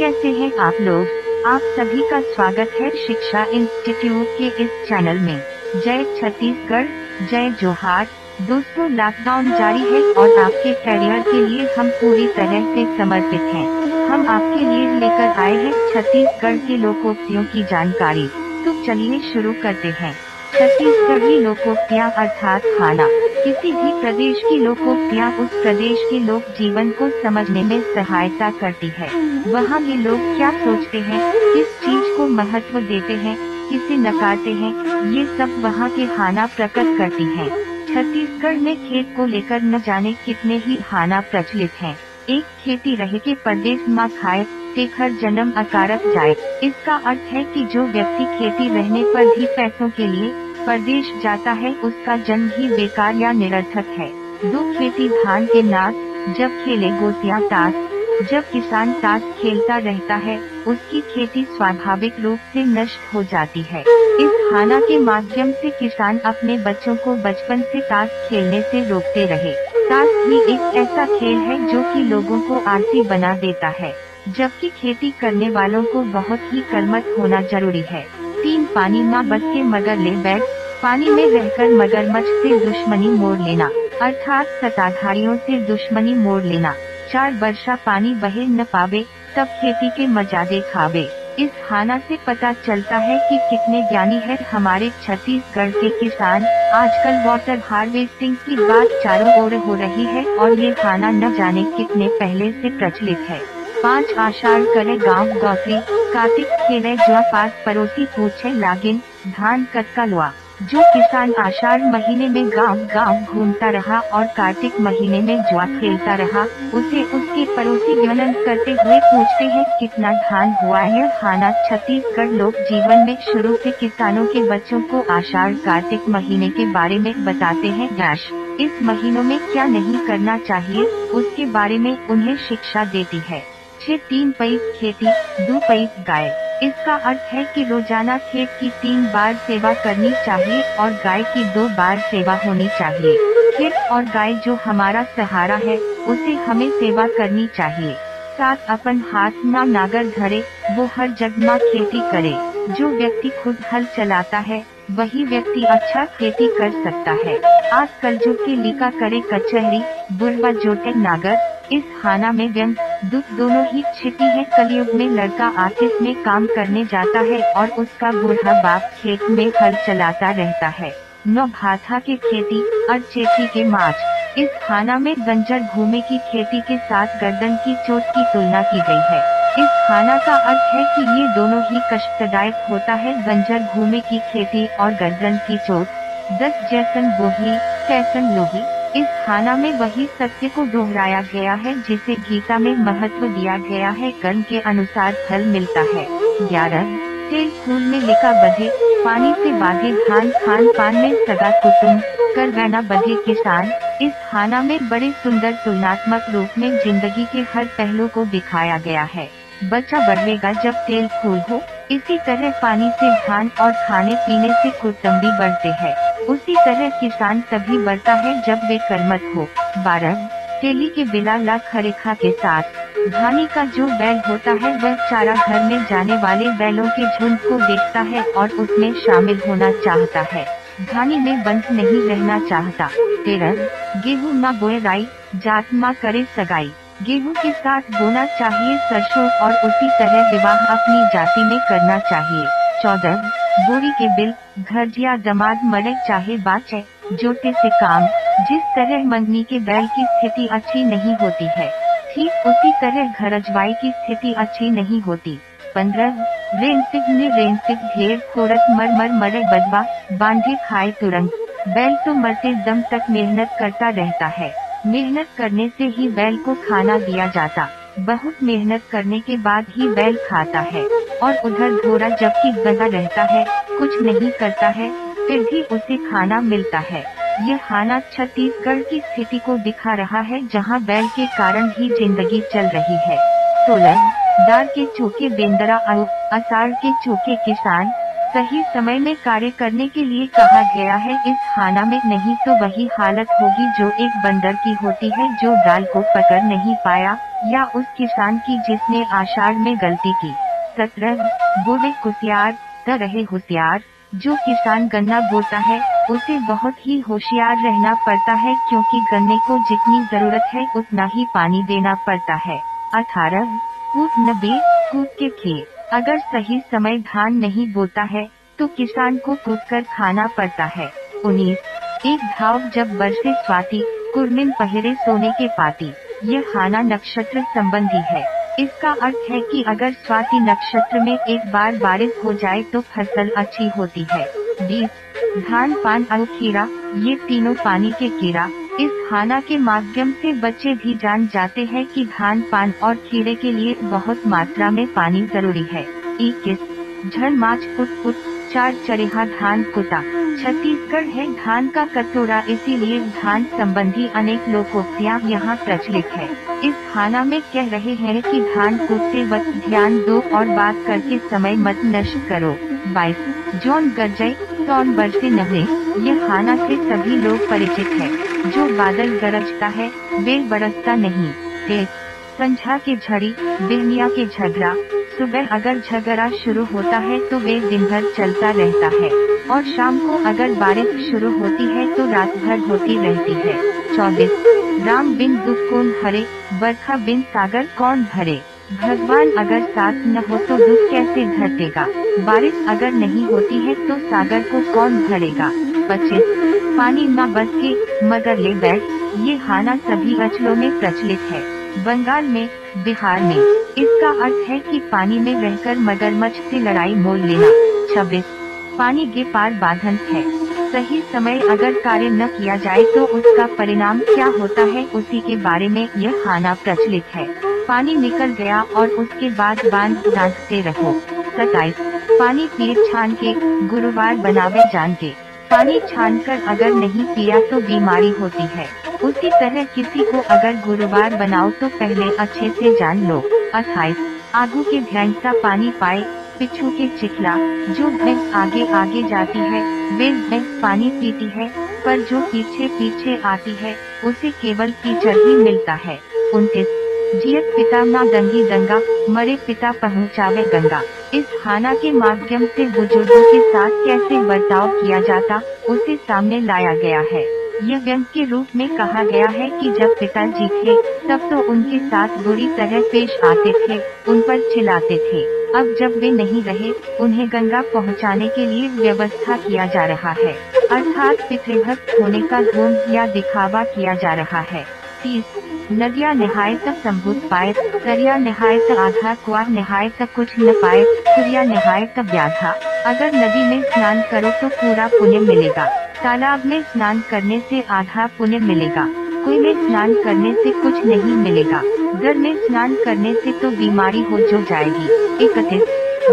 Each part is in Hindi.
कैसे हैं आप लोग? आप सभी का स्वागत है शिक्षा इंस्टीट्यूट के इस चैनल में। जय छत्तीसगढ़, जय जोहार। दोस्तों लॉकडाउन जारी है और आपके करियर के लिए हम पूरी तरह से समर्पित हैं। हम आपके लिए लेकर आए हैं छत्तीसगढ़ के लोकोक्तियों की जानकारी। तो चलिए शुरू करते हैं। छत्तीसगढ़ी लोकोक्तियाँ अर्थात खाना। किसी भी प्रदेश की लोकोक्तियाँ उस प्रदेश के लोक जीवन को समझने में सहायता करती है। वहाँ के लोग क्या सोचते हैं, किस चीज़ को महत्व देते हैं, किसे नकारते हैं, ये सब वहाँ के खाना प्रकट करती है। छत्तीसगढ़ में खेत को लेकर न जाने कितने ही खाना प्रचलित हैं। एक खेती रहे के परदेश माँ खाए तेखर जन्म अकारक जाए। इसका अर्थ है कि जो व्यक्ति खेती रहने पर भी पैसों के लिए परदेश जाता है, उसका जन्म ही बेकार या निरर्थक है। दो खेती धान के नाच जब खेले गोतिया ताश जब किसान ताश खेलता रहता है, उसकी खेती स्वाभाविक रूप से नष्ट हो जाती है। इस खाना के माध्यम से किसान अपने बच्चों को बचपन से ताश खेलने से रोकते रहे। ताश भी एक ऐसा खेल है जो कि लोगों को आलसी बना देता है। जबकि खेती करने वालों को बहुत ही कर्मठ होना ज़रूरी है। तीन, पानी न बस के मगर ले बैठ। पानी में रहकर मगरमच्छ से दुश्मनी मोड़ लेना। अर्थात सताधारियों से दुश्मनी मोड़ लेना। चार, वर्षा पानी बहे न पावे, तब खेती के मजादे खावे। इस खाना से पता चलता है कि कितने ज्ञानी है हमारे छत्तीसगढ़ के किसान। आजकल वाटर हार्वेस्टिंग की बात चारों ओर हो रही है और ये खाना न जाने कितने पहले से प्रचलित है। पाँच आषाढ़ करे गाँव गौसी कार्तिक खेले जुआ पास पड़ोसी पूछे लागिन, धान कटका लुआ? जो किसान आषाढ़ महीने में गाँव गाँव घूमता रहा और कार्तिक महीने में जुआ खेलता रहा, उसे उसके पड़ोसी व्यनन करते हुए पूछते हैं, कितना धान हुआ है? खाना छत्तीसगढ़ लोक जीवन में शुरू से किसानों के बच्चों को आषाढ़ कार्तिक महीने के बारे में बताते हैं, डैश। इस महीनों में क्या नहीं करना चाहिए? उसके बारे में उन्हें शिक्षा देती है। छह तीन पैस खेती, दो पैस गाय। इसका अर्थ है कि रोज़ाना खेत की तीन बार सेवा करनी चाहिए और गाय की दो बार सेवा होनी चाहिए। खेत और गाय जो हमारा सहारा है, उसे हमें सेवा करनी चाहिए। साथ अपन हाथ ना नागर धरे, वो हर जगह खेती करे। जो व्यक्ति खुद हल चलाता है वही व्यक्ति अच्छा खेती कर सकता है। आज कल जो के लिखा करे कचहरी बुरवा जोटे नागर, इस खाना में व्यंग, दुख दोनों ही छिपी है। कलयुग में लड़का ऑफ़िस में काम करने जाता है और उसका बूढ़ा बाप खेत में हल चलाता रहता है। नौ भाथा के खेती, और चेती के माछ। इस खाना में गंजर भूमि की खेती के साथ गर्दन की चोट की तुलना की गई है। इस खाना का अर्थ है कि ये दोनों ही कष्टदायक होता है। बंजर भूमि की खेती और गर्दन की चोट, दस जैसन बोही तैसन लोही, इस खाना में वही सत्य को दोहराया गया है जिसे गीता में महत्व दिया गया है। कर्म के अनुसार फल मिलता है। ग्यारह, तेल फूल में लिखा बधे, पानी से बाधे धान, खान पान में सगा कुटुम कर बना बधे किसान, इस खाना में बड़े सुंदर तुलनात्मक रूप में ज़िंदगी के हर पहलू को दिखाया गया है। बच्चा बढ़ेगा जब तेल फूल हो। इसी तरह पानी से धान और खाने पीने से कुटुम्बी बढ़ते हैं। उसी तरह किसान तभी बढ़ता है जब वे कर्मठ हो। बारह, तेली के बिला ला खरेखा के साथ। धानी का जो बैल होता है, वह चारा घर में जाने वाले बैलों के झुंड को देखता है और उसमें शामिल होना चाहता है। धानी में बंद नहीं रहना चाहता। तेरह, गेहूँ न बोए राई, जात माँ करे सगाई। गेहूँ के साथ बोना चाहिए, सरसों और उसी तरह विवाह अपनी जाति में करना चाहिए। चौदह, बोरी के बिल, घर या दमाद मरे चाहे बाचे, जोते से काम। जिस तरह मंगनी के बैल की स्थिति अच्छी नहीं होती है, ठीक उसी तरह घर अजवाई की स्थिति अच्छी नहीं होती। पंद्रह रेनसिक ने रेनसिक ढेर खोरत मर मर मरे बदवा, बांधे खाए तुरंत। बैल तो मरते दम तक मेहनत करता रहता है। मेहनत करने से ही बैल को खाना दिया जाता। बहुत मेहनत करने के बाद ही बैल खाता है। और उधर घोड़ा जबकि गधा रहता है, कुछ नहीं करता है, फिर भी उसे खाना मिलता है। यह खाना छत्तीसगढ़ की स्थिति को दिखा रहा है, जहाँ बैल के कारण ही ज़िंदगी चल रही है। सोलह, दार के चौके बेंदरा आओ असार के चौके किसान सही समय में कार्य करने के लिए कहा गया है। इस खाना में नहीं तो वही हालत होगी जो एक बंदर की होती है जो दाल को पकड़ नहीं पाया, या उस किसान की जिसने आषाढ़ में गलती की। सत्रह बोले कुसियार त रहे होशियार जो किसान गन्ना बोता है, उसे बहुत ही होशियार रहना पड़ता है क्योंकि गन्ने को जितनी ज़रूरत है उतना ही पानी देना पड़ता है। अठारह कूट नबे कूट के खे अगर सही समय धान नहीं बोता है तो किसान को कूट कर खाना पड़ता है। उन्नीस एक घाव जब बरसे स्वाति, कुर्मिन पहरे सोने के पाती। यह खाना नक्षत्र संबंधी है। इसका अर्थ है कि अगर स्वाति नक्षत्र में एक बार बारिश हो जाए तो फ़सल अच्छी होती है। बीस धान, पान और खीरा, ये तीनों पानी के कीड़ा इस खाना के माध्यम से बच्चे भी जान जाते हैं कि धान पान और खीरे के लिए बहुत मात्रा में पानी ज़रूरी है। इक्कीस झन माच पुट पुट चार चरेहा धान कुटा। छत्तीसगढ़ है धान का कटोरा, इसीलिए धान संबंधी अनेक लोकोक्तियाँ यहाँ प्रचलित है। इस खाना में कह रहे हैं कि धान कूटते वक्त ध्यान दो और बात करके समय मत नष्ट करो। बाईस, जॉन गरजय तौन बरसे नहरे यह खाना से सभी लोग परिचित है। जो बादल गरजता है, वे बरसता नहीं। तेज संझा के झड़ी बेहनिया के झगड़ा। सुबह अगर झगड़ा शुरू होता है तो वे दिन भर चलता रहता है। और शाम को अगर बारिश शुरू होती है तो रात भर होती रहती है। चौबीस, राम बिन दुख कौन हरे बरखा बिन सागर कौन भरे? भगवान अगर साथ न हो तो दुख कैसे घटेगा? बारिश अगर नहीं होती है तो सागर को कौन भरेगा? पच्चीस पानी न बस के, मगर ले बैठ। ये खाना सभी अचलों में प्रचलित है। बंगाल में, बिहार में। इसका अर्थ है कि पानी में रहकर मगरमच्छ से लड़ाई मोल लेना। छब्बीस। पानी के पार बाधन है। सही समय अगर कार्य न किया जाए तो उसका परिणाम क्या होता है, उसी के बारे में यह खाना प्रचलित है। पानी निकल गया और उसके बाद बाँध डांटते रहो। सताइस पानी पिए छान के, गुरुवार बनावे जान के। पानी छान कर अगर नहीं पिया तो बीमारी होती है। उसी तरह किसी को अगर गुरुवार बनाओ तो पहले अच्छे से जान लो। अट्ठाईस आगू के ध्यान पानी पाए पिछू के चिखला, जो भैंस आगे आगे जाती है, वे भैंस पानी पीती है, पर जो पीछे पीछे आती है, उसे केवल कीचड़ ही मिलता है। उनतीस जियत पिता ना दंगी दंगा, मरे पिता पहुँचावे गंगा। इस खाना के माध्यम से बुज़ुर्गों के साथ कैसे बर्ताव किया जाता, उसे सामने लाया गया है। यह व्यंग के रूप में कहा गया है कि जब पिताजी थे, तब तो उनके साथ बुरी तरह पेश आते थे, उन पर चिल्लाते थे। अब जब वे नहीं रहे, उन्हें गंगा पहुँचाने के लिए व्यवस्था किया जा रहा है। अर्थात पितृभक्त होने का धूम या दिखावा किया जा रहा है। तीस नदिया निहायत संभूत पाए, दरिया निहायत आधा, कुआ निहायत कुछ न पाए सूर्या निहायत व्याधा। अगर नदी में स्नान करो तो पूरा पुण्य मिलेगा। तालाब में स्नान करने से आधा पुण्य मिलेगा। कुएँ में स्नान करने से कुछ नहीं मिलेगा। घर में स्नान करने से तो बीमारी हो जो जाएगी। इकतीस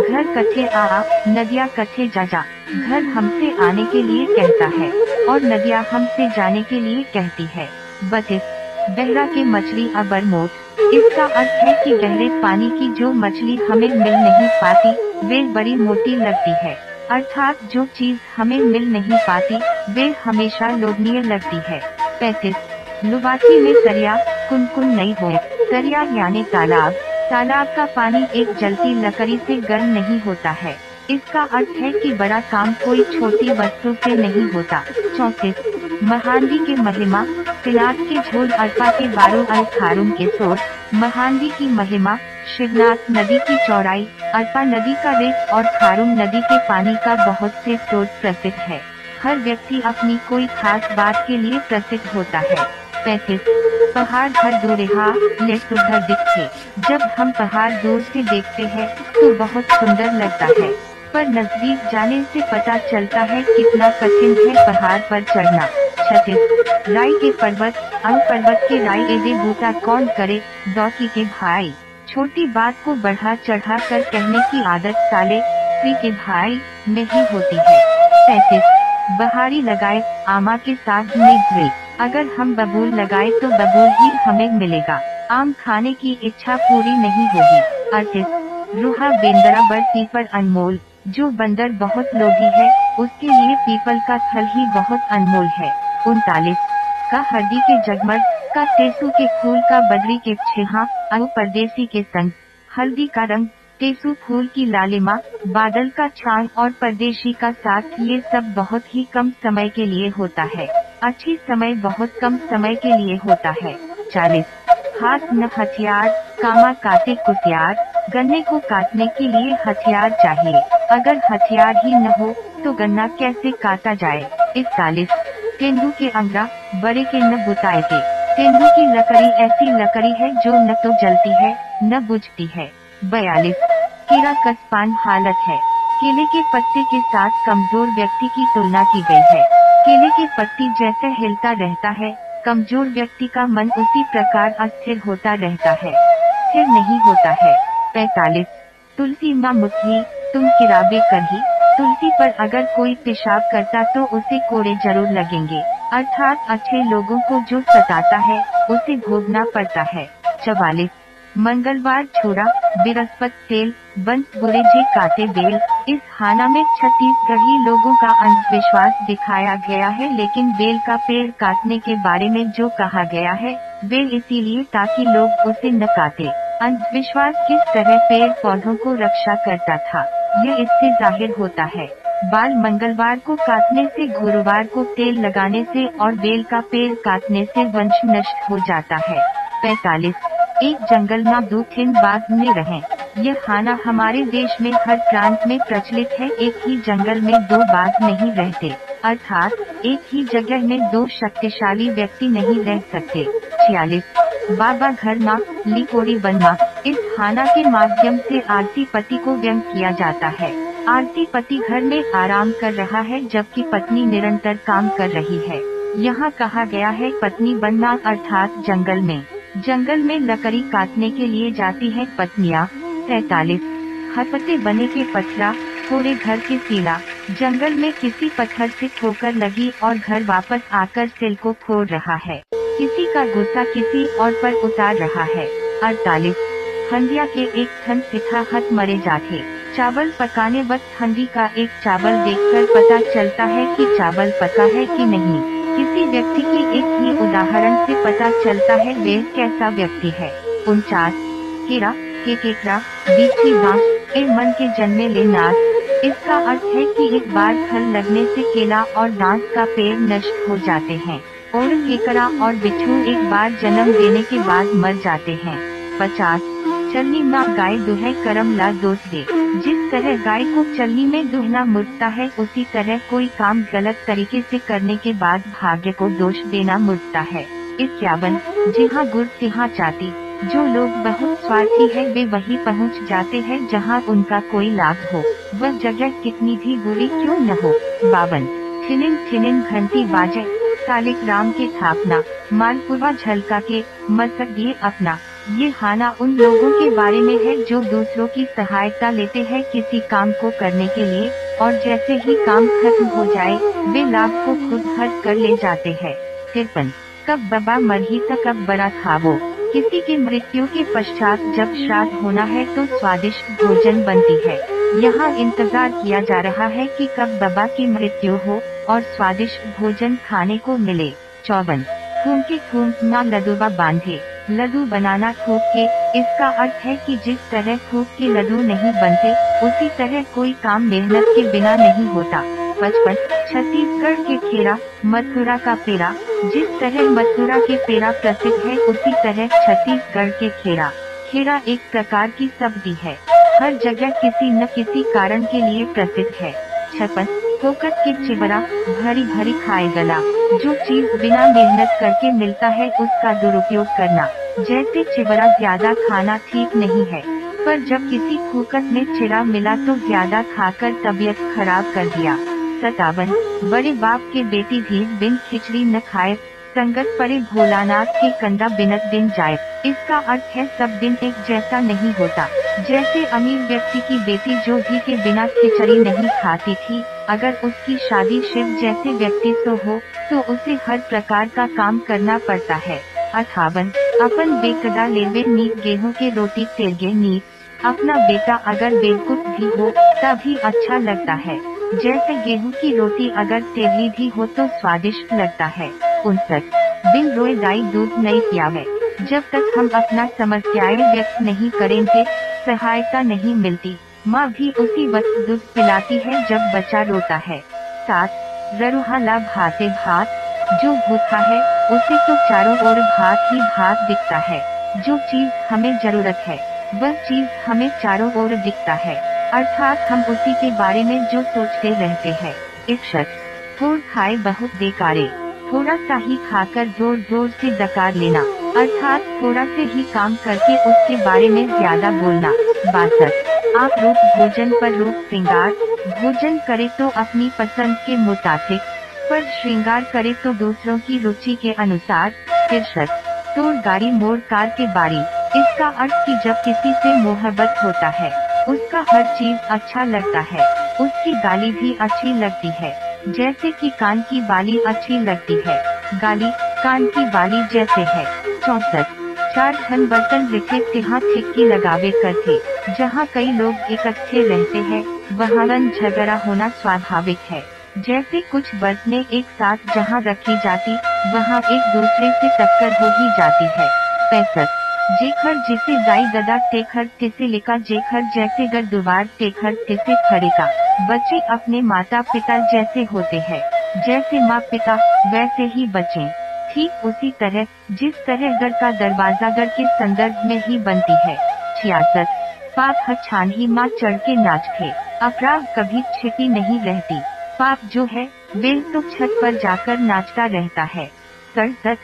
घर कथे आ नदिया कथे जा जा। घर हमसे आने के लिए कहता है, और नदिया हमसे जाने के लिए कहती है। बतीस बहरा के मछली अबर मोट इसका अर्थ है कि गहरे पानी की जो मछली हमें मिल नहीं पाती, वे बड़ी मोटी लगती है। अर्थात जो चीज़ हमें मिल नहीं पाती, वे हमेशा लोभनीय लगती है। पैतीस। लुबाची में सरिया कुनकुन नहीं हो। सरिया यानी तालाब। तालाब का पानी एक जलती लकड़ी से गर्म नहीं होता है। इसका अर्थ है कि बड़ा काम कोई छोटी वस्तु से नहीं होता। चौतीस महानवी के महिमा सिनाद के झोल अल्पा के बारो अल खारून के सोर महानवी की महिमा, शिवनाथ नदी की चौड़ाई अल्पा नदी का रेत और खारून नदी के पानी का बहुत से स्रोत प्रसिद्ध है। हर व्यक्ति अपनी कोई खास बात के लिए प्रसिद्ध होता है। पैंतीस, पहाड़ हर दूरेहा ले सुंदर दिखते। जब हम पहाड़ दूर से देखते हैं तो बहुत सुंदर लगता है। पर नज़दीक जाने से पता चलता है कितना कठिन है पहाड़ पर चढ़ना। छत्तीस राई के पर्वत, अंग पर्वत के राय एदे बूटा कौन करे? दौकी के भाई। छोटी बात को बढ़ा चढ़ा कर कहने की आदत साले स्त्री के भाई में ही होती है। सैतीस बहारी लगाए, आमा के साथ में घरे अगर हम बबूल लगाए तो बबूल ही हमें मिलेगा। आम खाने की इच्छा पूरी नहीं होगी। अड़तीस। रूहा बेंदरा बरती पर अनमोल। जो बंदर बहुत लोभी है, उसके लिए पीपल का फल ही बहुत अनमोल है। उनतालीस, का हरदी के जगमग, का टेसू के फूल का बदरी के छेहा अनु परदेसी के संग। हल्दी का रंग, टेसू फूल की लालिमा, बादल का छान और परदेशी का साथ, ये सब बहुत ही कम समय के लिए होता है। अच्छी समय बहुत कम समय के लिए होता है। चालीस हाथ न हथियार, कामा काटे कुतियार, गन्ने को काटने के लिए हथियार चाहिए। अगर हथियार ही न हो तो गन्ना कैसे काटा जाए? इकतालीस। तेंदू के अंगरा, बड़े के न बुताए के। तेंदू की लकड़ी ऐसी लकड़ी है जो न तो जलती है, न बुझती है। बयालीस। कीड़ा कसपान हालत है। केले के पत्ते के साथ कमज़ोर व्यक्ति की तुलना की गई है। केले के पत्ती जैसे हिलता रहता है कमज़ोर व्यक्ति का मन उसी प्रकार अस्थिर होता रहता है। स्थिर नहीं होता है। पैतालीस। तुलसी माँ मुखी, तुम किराबे करही तुलसी पर अगर कोई पेशाब करता तो उसे कोड़े ज़रूर लगेंगे। अर्थात अच्छे लोगों को जो सताता है, उसे भोगना पड़ता है। चवालीस। मंगलवार छोड़ा बिरस्पत तेल, बंस बुरे जी काटे बेल। इस हाना में छत्तीसगढ़ी लोगों का अंधविश्वास दिखाया गया है, लेकिन बेल का पेड़ काटने के बारे में जो कहा गया है, बेल इसीलिए ताकि लोग उसे न काटे। अंधविश्वास किस तरह पेड़ पौधों को रक्षा करता था, ये इससे ज़ाहिर होता है। बाल मंगलवार को काटने से, गुरुवार को तेल लगाने से और बेल का पेड़ काटने से वंश नष्ट हो जाता है। पैतालीस एक जंगल में दो थिन बाघ में रहे। यह खाना हमारे देश में हर प्रांत में प्रचलित है, एक ही जंगल में दो बाघ नहीं रहते। अर्थात, एक ही जगह में दो शक्तिशाली व्यक्ति नहीं रह सकते। छियालीस। बाबा घर ना लिकोड़ी बनना। इस खाना के माध्यम से आरती पति को व्यंग किया जाता है। आरती पति घर में आराम कर रहा है, जबकि पत्नी निरंतर काम कर रही है। यहाँ कहा गया है, पत्नी बनना अर्थात जंगल में। जंगल में लकड़ी काटने के लिए जाती है पत्नियाँ। सैतालीस हथपते बने के पथरा थोड़े घर के सीला। जंगल में किसी पत्थर से ठोकर लगी और घर वापस आकर सिल को फोड़ रहा है। किसी का गुस्सा किसी और पर उतार रहा है। अड़तालीस। हंडिया के एक ठंड सिथा हथ मरे जाते। चावल पकाने वक्त हंडी का एक चावल देखकर पता चलता है कि चावल पका है कि नहीं। किसी व्यक्ति के एक ही उदाहरण से पता चलता है वे कैसा व्यक्ति है। उनचास कीड़ा के केकरा बाँस ए मन के जन्मे ले नाश इसका अर्थ है कि एक बार फल लगने से केला और दांत का पेड़ नष्ट हो जाते हैं, और केकरा और बिच्छू एक बार जन्म देने के बाद मर जाते हैं। पचास चलनी माँ गाय दुहे करम ला दोष दे जिस तरह गाय को चलनी में दुहना मुड़ता है, उसी तरह कोई काम गलत तरीके से करने के बाद भाग्य को दोष देना मुड़ता है। इक्यावन जहाँ गुड़ तिहा चाती, जो लोग बहुत स्वार्थी है, वे वही पहुँच जाते हैं जहाँ उनका कोई लाभ हो। वह जगह कितनी भी बुरी क्यों न हो। बावन थिनिन थिनिन घंटी बाजे सालिक राम के स्थापना मालपुरा झलका के मसक दिए अपना। ये हाना उन लोगों के बारे में है जो दूसरों की सहायता लेते हैं किसी काम को करने के लिए, और जैसे ही काम खत्म हो जाए, वे लाभ को खुद हट कर ले जाते हैं। तिरपन, कब बबा मरही तक कब बड़ा खावो किसी की मृत्यु के पश्चात जब श्राद्ध होना है तो स्वादिष्ट भोजन बनती है। यहाँ इंतज़ार किया जा रहा है कि कब बबा की मृत्यु हो, और स्वादिष्ट भोजन खाने को मिले। चौवन खून के खून न लदुबा बांधे। लड्डू बनाना थूक के इसका अर्थ है कि जिस तरह थूक के लड्डू नहीं बनते, उसी तरह कोई काम मेहनत के बिना नहीं होता। पचपन, छत्तीसगढ़ के खेरा, मथुरा का पेड़ा जिस तरह मथुरा के पेड़ा प्रसिद्ध है, उसी तरह छत्तीसगढ़ के खेरा। खेरा एक प्रकार की सब्ज़ी है, हर जगह किसी न किसी कारण के लिए प्रसिद्ध है। छपन फोकट के चिबरा भरी भरी खाए गला। जो चीज़ बिना मेहनत करके मिलता है, उसका दुरुपयोग करना। जैसे चिबरा ज़्यादा खाना ठीक नहीं है, पर जब किसी फूकट में चिरा मिला तो ज़्यादा खाकर तबीयत खराब कर दिया। सतावन, बड़े बाप के बेटी भी बिन खिचड़ी न खाए, संगत पड़े भोलानाथ के कंधा बिनत दिन जाए। इसका अर्थ है, सब दिन एक जैसा नहीं होता। जैसे अमीर व्यक्ति की बेटी जो घी के बिना खिचड़ी नहीं खाती थी, अगर उसकी शादी शिव जैसे व्यक्ति से हो तो उसे हर प्रकार का काम करना पड़ता है। अठावन अपन बेकदा लेवे नीत गेहूँ के रोटी तेलगे नीत। अपना बेटा अगर बेवकूफ़ भी हो, तभी अच्छा लगता है। जैसे गेहूँ की रोटी अगर तेली भी हो तो स्वादिष्ट लगता है। उनसठ, बिन रोए दाई दूध नहीं पियावे जब तक हम अपना समस्याएँ व्यक्त नहीं करेंगे, सहायता नहीं मिलती। माँ भी उसी वक्त दूध पिलाती है जब बच्चा रोता है। सात, ररुहाला भाते भात। जो भूखा है, उसे तो चारों ओर भात ही भात दिखता है। जो चीज़ हमें ज़रूरत है, वह चीज़ हमें चारों ओर दिखता है। अर्थात हम उसी के बारे में जो सोचते रहते हैं। एक शख्स थोड़ खाए बहुत बेकारे। थोड़ा सा ही खाकर ज़ोर ज़ोर से डकार लेना। अर्थात थोड़ा से ही काम करके उसके बारे में ज़्यादा बोलना। बासठ, आप रूप भोजन पर रूप श्रृंगार। भोजन करे तो अपनी पसंद के मुताबिक, पर श्रृंगार करे तो दूसरों की रुचि के अनुसार। तिरसठ तोड़ गाड़ी मोड़ कार के बारी। इसका अर्थ कि जब किसी से मोहब्बत होता है उसका हर चीज़ अच्छा लगता है। उसकी गाली भी अच्छी लगती है। जैसे कि कान की बाली अच्छी लगती है। गाली, कान की बाली जैसे है। चौसठ। चार धन बर्तन रिथे तिहा ठिक्की लगावे कर थे जहाँ कई लोग इकट्ठे रहते हैं, वहाँ झगड़ा होना स्वाभाविक है। जैसे कुछ बर्तने एक साथ जहाँ रखी जाती, वहाँ एक दूसरे से टक्कर हो ही जाती है। पैंसठ। जेखर जिसे दाई ददा टेखर तिसे लिखा जेखर जैसे गर दुबार टेखर तिसे खड़ेका बच्चे अपने माता पिता जैसे होते हैं। जैसे माँ पिता वैसे ही बच्चे। ठीक उसी तरह, जिस तरह घर का दरवाज़ा घर के संदर्भ में ही बनती है। छियासठ। पाप हर छान ही माँ चढ़ के नाचते। अपराध कभी छिपी नहीं रहती। पाप जो है बिल तो छत पर जाकर नाचता रहता है। सड़सठ।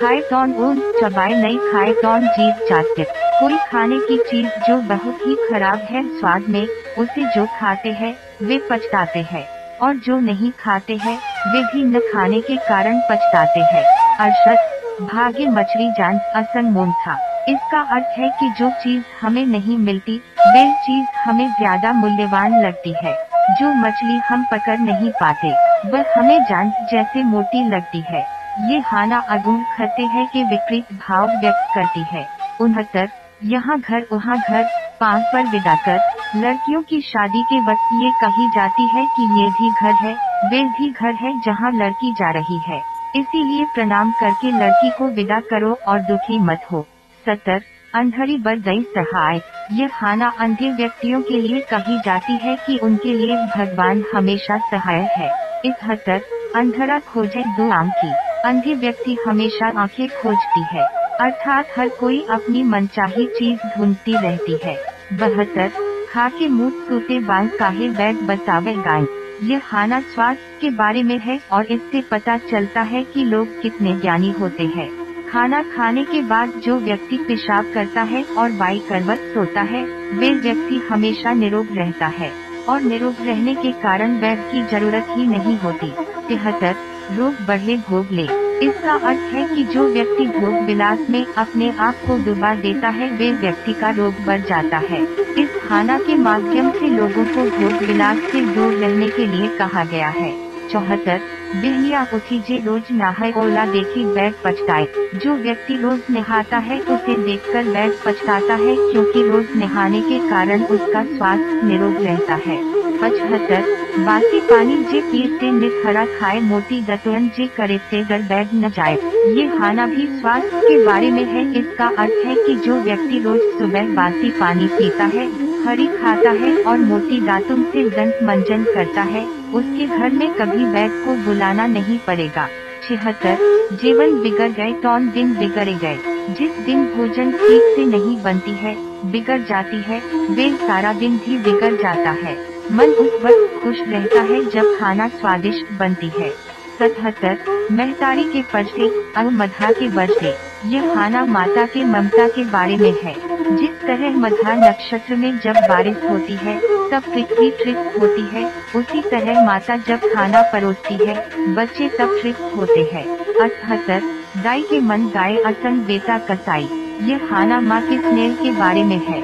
खाए कौन ऊन चबाए नहीं खाए कौन जीव जाते। कोई खाने की चीज़ जो बहुत ही खराब है, स्वाद में, उसे जो खाते हैं, वे पछताते हैं। और जो नहीं खाते हैं, वे भी न खाने के कारण पछताते हैं। अरशद, भाग्य मछली जान असंग मोम था। इसका अर्थ है कि जो चीज़ हमें नहीं मिलती, वे चीज़ हमें ज़्यादा मूल्यवान लगती है। जो मछली हम पकड़ नहीं पाते, वह हमें जान जैसे मोटी लगती है। ये हाना अगुण खते हैं के विपरीत भाव व्यक्त करती है। उनहत्तर, यहाँ घर, वहाँ घर पाँच पर विदा कर, लड़कियों की शादी के वक्त ये कही जाती है कि ये भी घर है, वे भी घर है जहाँ लड़की जा रही है। इसीलिए प्रणाम करके लड़की को विदा करो और दुखी मत हो। सत्तर अंधड़ी बर गई सहाय। ये खाना अंधे व्यक्तियों के लिए कही जाती है कि उनके लिए भगवान हमेशा सहाय है। तक अंधड़ा खोजे दो आम की। अंधे व्यक्ति हमेशा आँखें खोजती है, अर्थात हर कोई अपनी मनचाही चीज़ ढूंढती रहती है। बहत्तर खा के मुँह सूते बाँध काहे बैग बसावे गाय। ये खाना स्वास्थ्य के बारे में है और इससे पता चलता है कि लोग कितने ज्ञानी होते हैं। खाना खाने के बाद जो व्यक्ति पेशाब करता है और बाई करवत सोता है, वे व्यक्ति हमेशा निरोग रहता है, और निरोग रहने के कारण बैग की ज़रूरत ही नहीं होती। तिहत्तर रोग बढ़े भोग ले। इसका अर्थ है कि जो व्यक्ति भोग विलास में अपने आप को डुबा देता है, वे व्यक्ति का रोग बढ़ जाता है। इस खाना के माध्यम से लोगों को भोग विलास से दूर रहने के लिए कहा गया है। चौहत्तर बिहलिया उठी जे रोज नहाए, ओला देखी बैग पछताए। जो व्यक्ति रोज नहाता है, उसे देखकर बैग पछताता है, क्योंकि रोज नहाने के कारण उसका स्वास्थ्य निरोग रहता है। पचहत्तर, बासी पानी जे पीते निखरा खाए मोटी दतुअन जे करे से गर बैग न जाए। ये खाना भी स्वास्थ्य के बारे में है, इसका अर्थ है कि जो व्यक्ति रोज सुबह बासी पानी पीता है, हरी खाता है और मोटी दातुन से दंत मंजन करता है। उसके घर में कभी बैग को बुलाना नहीं पड़ेगा। छिहत्तर, जीवन बिगड़ गए टॉन दिन बिगड़े गए। जिस दिन भोजन ठीक से नहीं बनती है, बिगड़ जाती है, वे सारा दिन भी बिगड़ जाता है। मन उस वक्त खुश रहता है जब खाना स्वादिष्ट बनती है। सतहत्तर, मेहतारी के पर्चे अब मधा के बरसे यह खाना माता के ममता के बारे में है। जिस तरह मधा नक्षत्र में जब बारिश होती है, तब पृथ्वी तृप्त होती है। उसी तरह माता जब खाना परोसती है, बच्चे तब तृप्त होते हैं। अठहत्तर, गाय के मन गाय असंग बेटा कसाई। यह खाना माँ के स्नेह के बारे में है।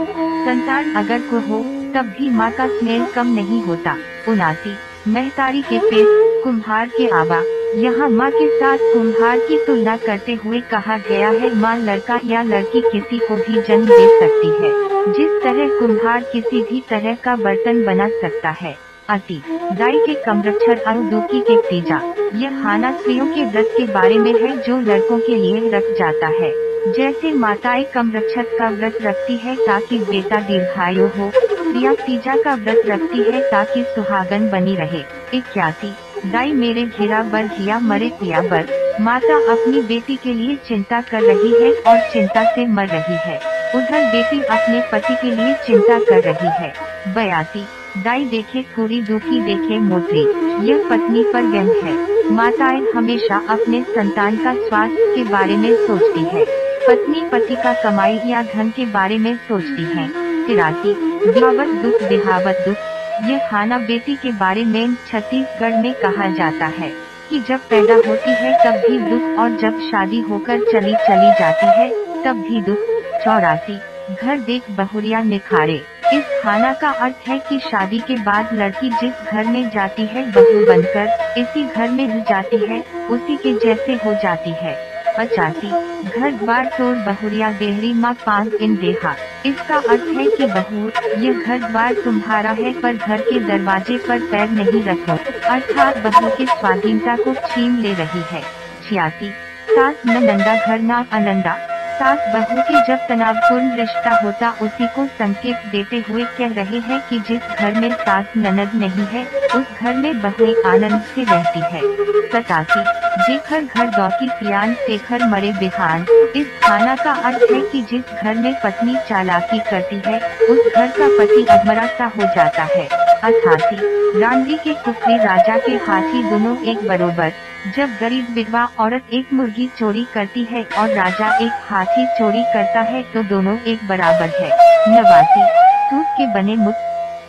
संतान अगर को हो, तब भी माँ का स्नेह कम नहीं होता। उनासी मेहतारी के पेट कुम्हार के आवा। यहाँ माँ के साथ कुम्हार की तुलना करते हुए कहा गया है, माँ लड़का या लड़की किसी को भी जन्म दे सकती है, जिस तरह कुम्हार किसी भी तरह का बर्तन बना सकता है। अति दाई के कमरक्षर अनुदुकी के तीजा, यह हाना स्त्रियों के व्रत के बारे में है जो लड़कों के लिए रख जाता है। जैसे माताएँ कमरक्षक का व्रत रखती है ताकि बेटा दीर्घायु हो, या तीजा का व्रत रखती है ताकि सुहागन बनी रहे। इक्यासी, दाई मेरे घिरा बर घिया मरे पिया बर। माता अपनी बेटी के लिए चिंता कर रही है और चिंता से मर रही है। उधर बेटी अपने पति के लिए चिंता कर रही है। बयासी, दाई देखे पूरी दुखी देखे मोती। यह पत्नी पर व्यंग है। माताएँ हमेशा अपने संतान का स्वास्थ्य के बारे में सोचती है। पत्नी पति का कमाई या धन के बारे में सोचती है। तिरासी बिहावत दुख बिहावत दुख। ये खाना बेटी के बारे में छत्तीसगढ़ में कहा जाता है कि जब पैदा होती है तब भी दुख और जब शादी होकर चली चली जाती है, तब भी दुख। चौरासी, घर देख बहुरिया निखारे। इस खाना का अर्थ है कि शादी के बाद लड़की जिस घर में जाती है, बहू बनकर इसी घर में जाती है, उसी के जैसे हो जाती है। पचासी घर द्वार तोड़ बहुरिया देहरी माँ पाँच इन देहा इसका अर्थ है कि बहू, ये घर द्वार तुम्हारा है पर घर के दरवाजे पर पैर नहीं रखो। अर्थात बहू की स्वाधीनता को छीन ले रही है। छियासी, सात, नंदा घर ना अनंदा। सास बहू की जब तनावपूर्ण रिश्ता होता, उसी को संकेत देते हुए कह रहे हैं कि जिस घर में सास ननद नहीं है, उस घर में बहू आनंद से रहती है। सतासी। जेखर घर दौकी सियान, शेखर मरे बिहान। इस खाना का अर्थ है कि जिस घर में पत्नी चालाकी करती है, उस घर का पति अधमरा सा हो जाता है। अठासी। रांडी के कुफरी राजा के हाथी दोनों एक बरोबर। जब गरीब विधवा औरत एक मुर्गी चोरी करती है और राजा एक हाथी चोरी करता है तो दोनों एक बराबर है। नवासी, सूत के बने मुत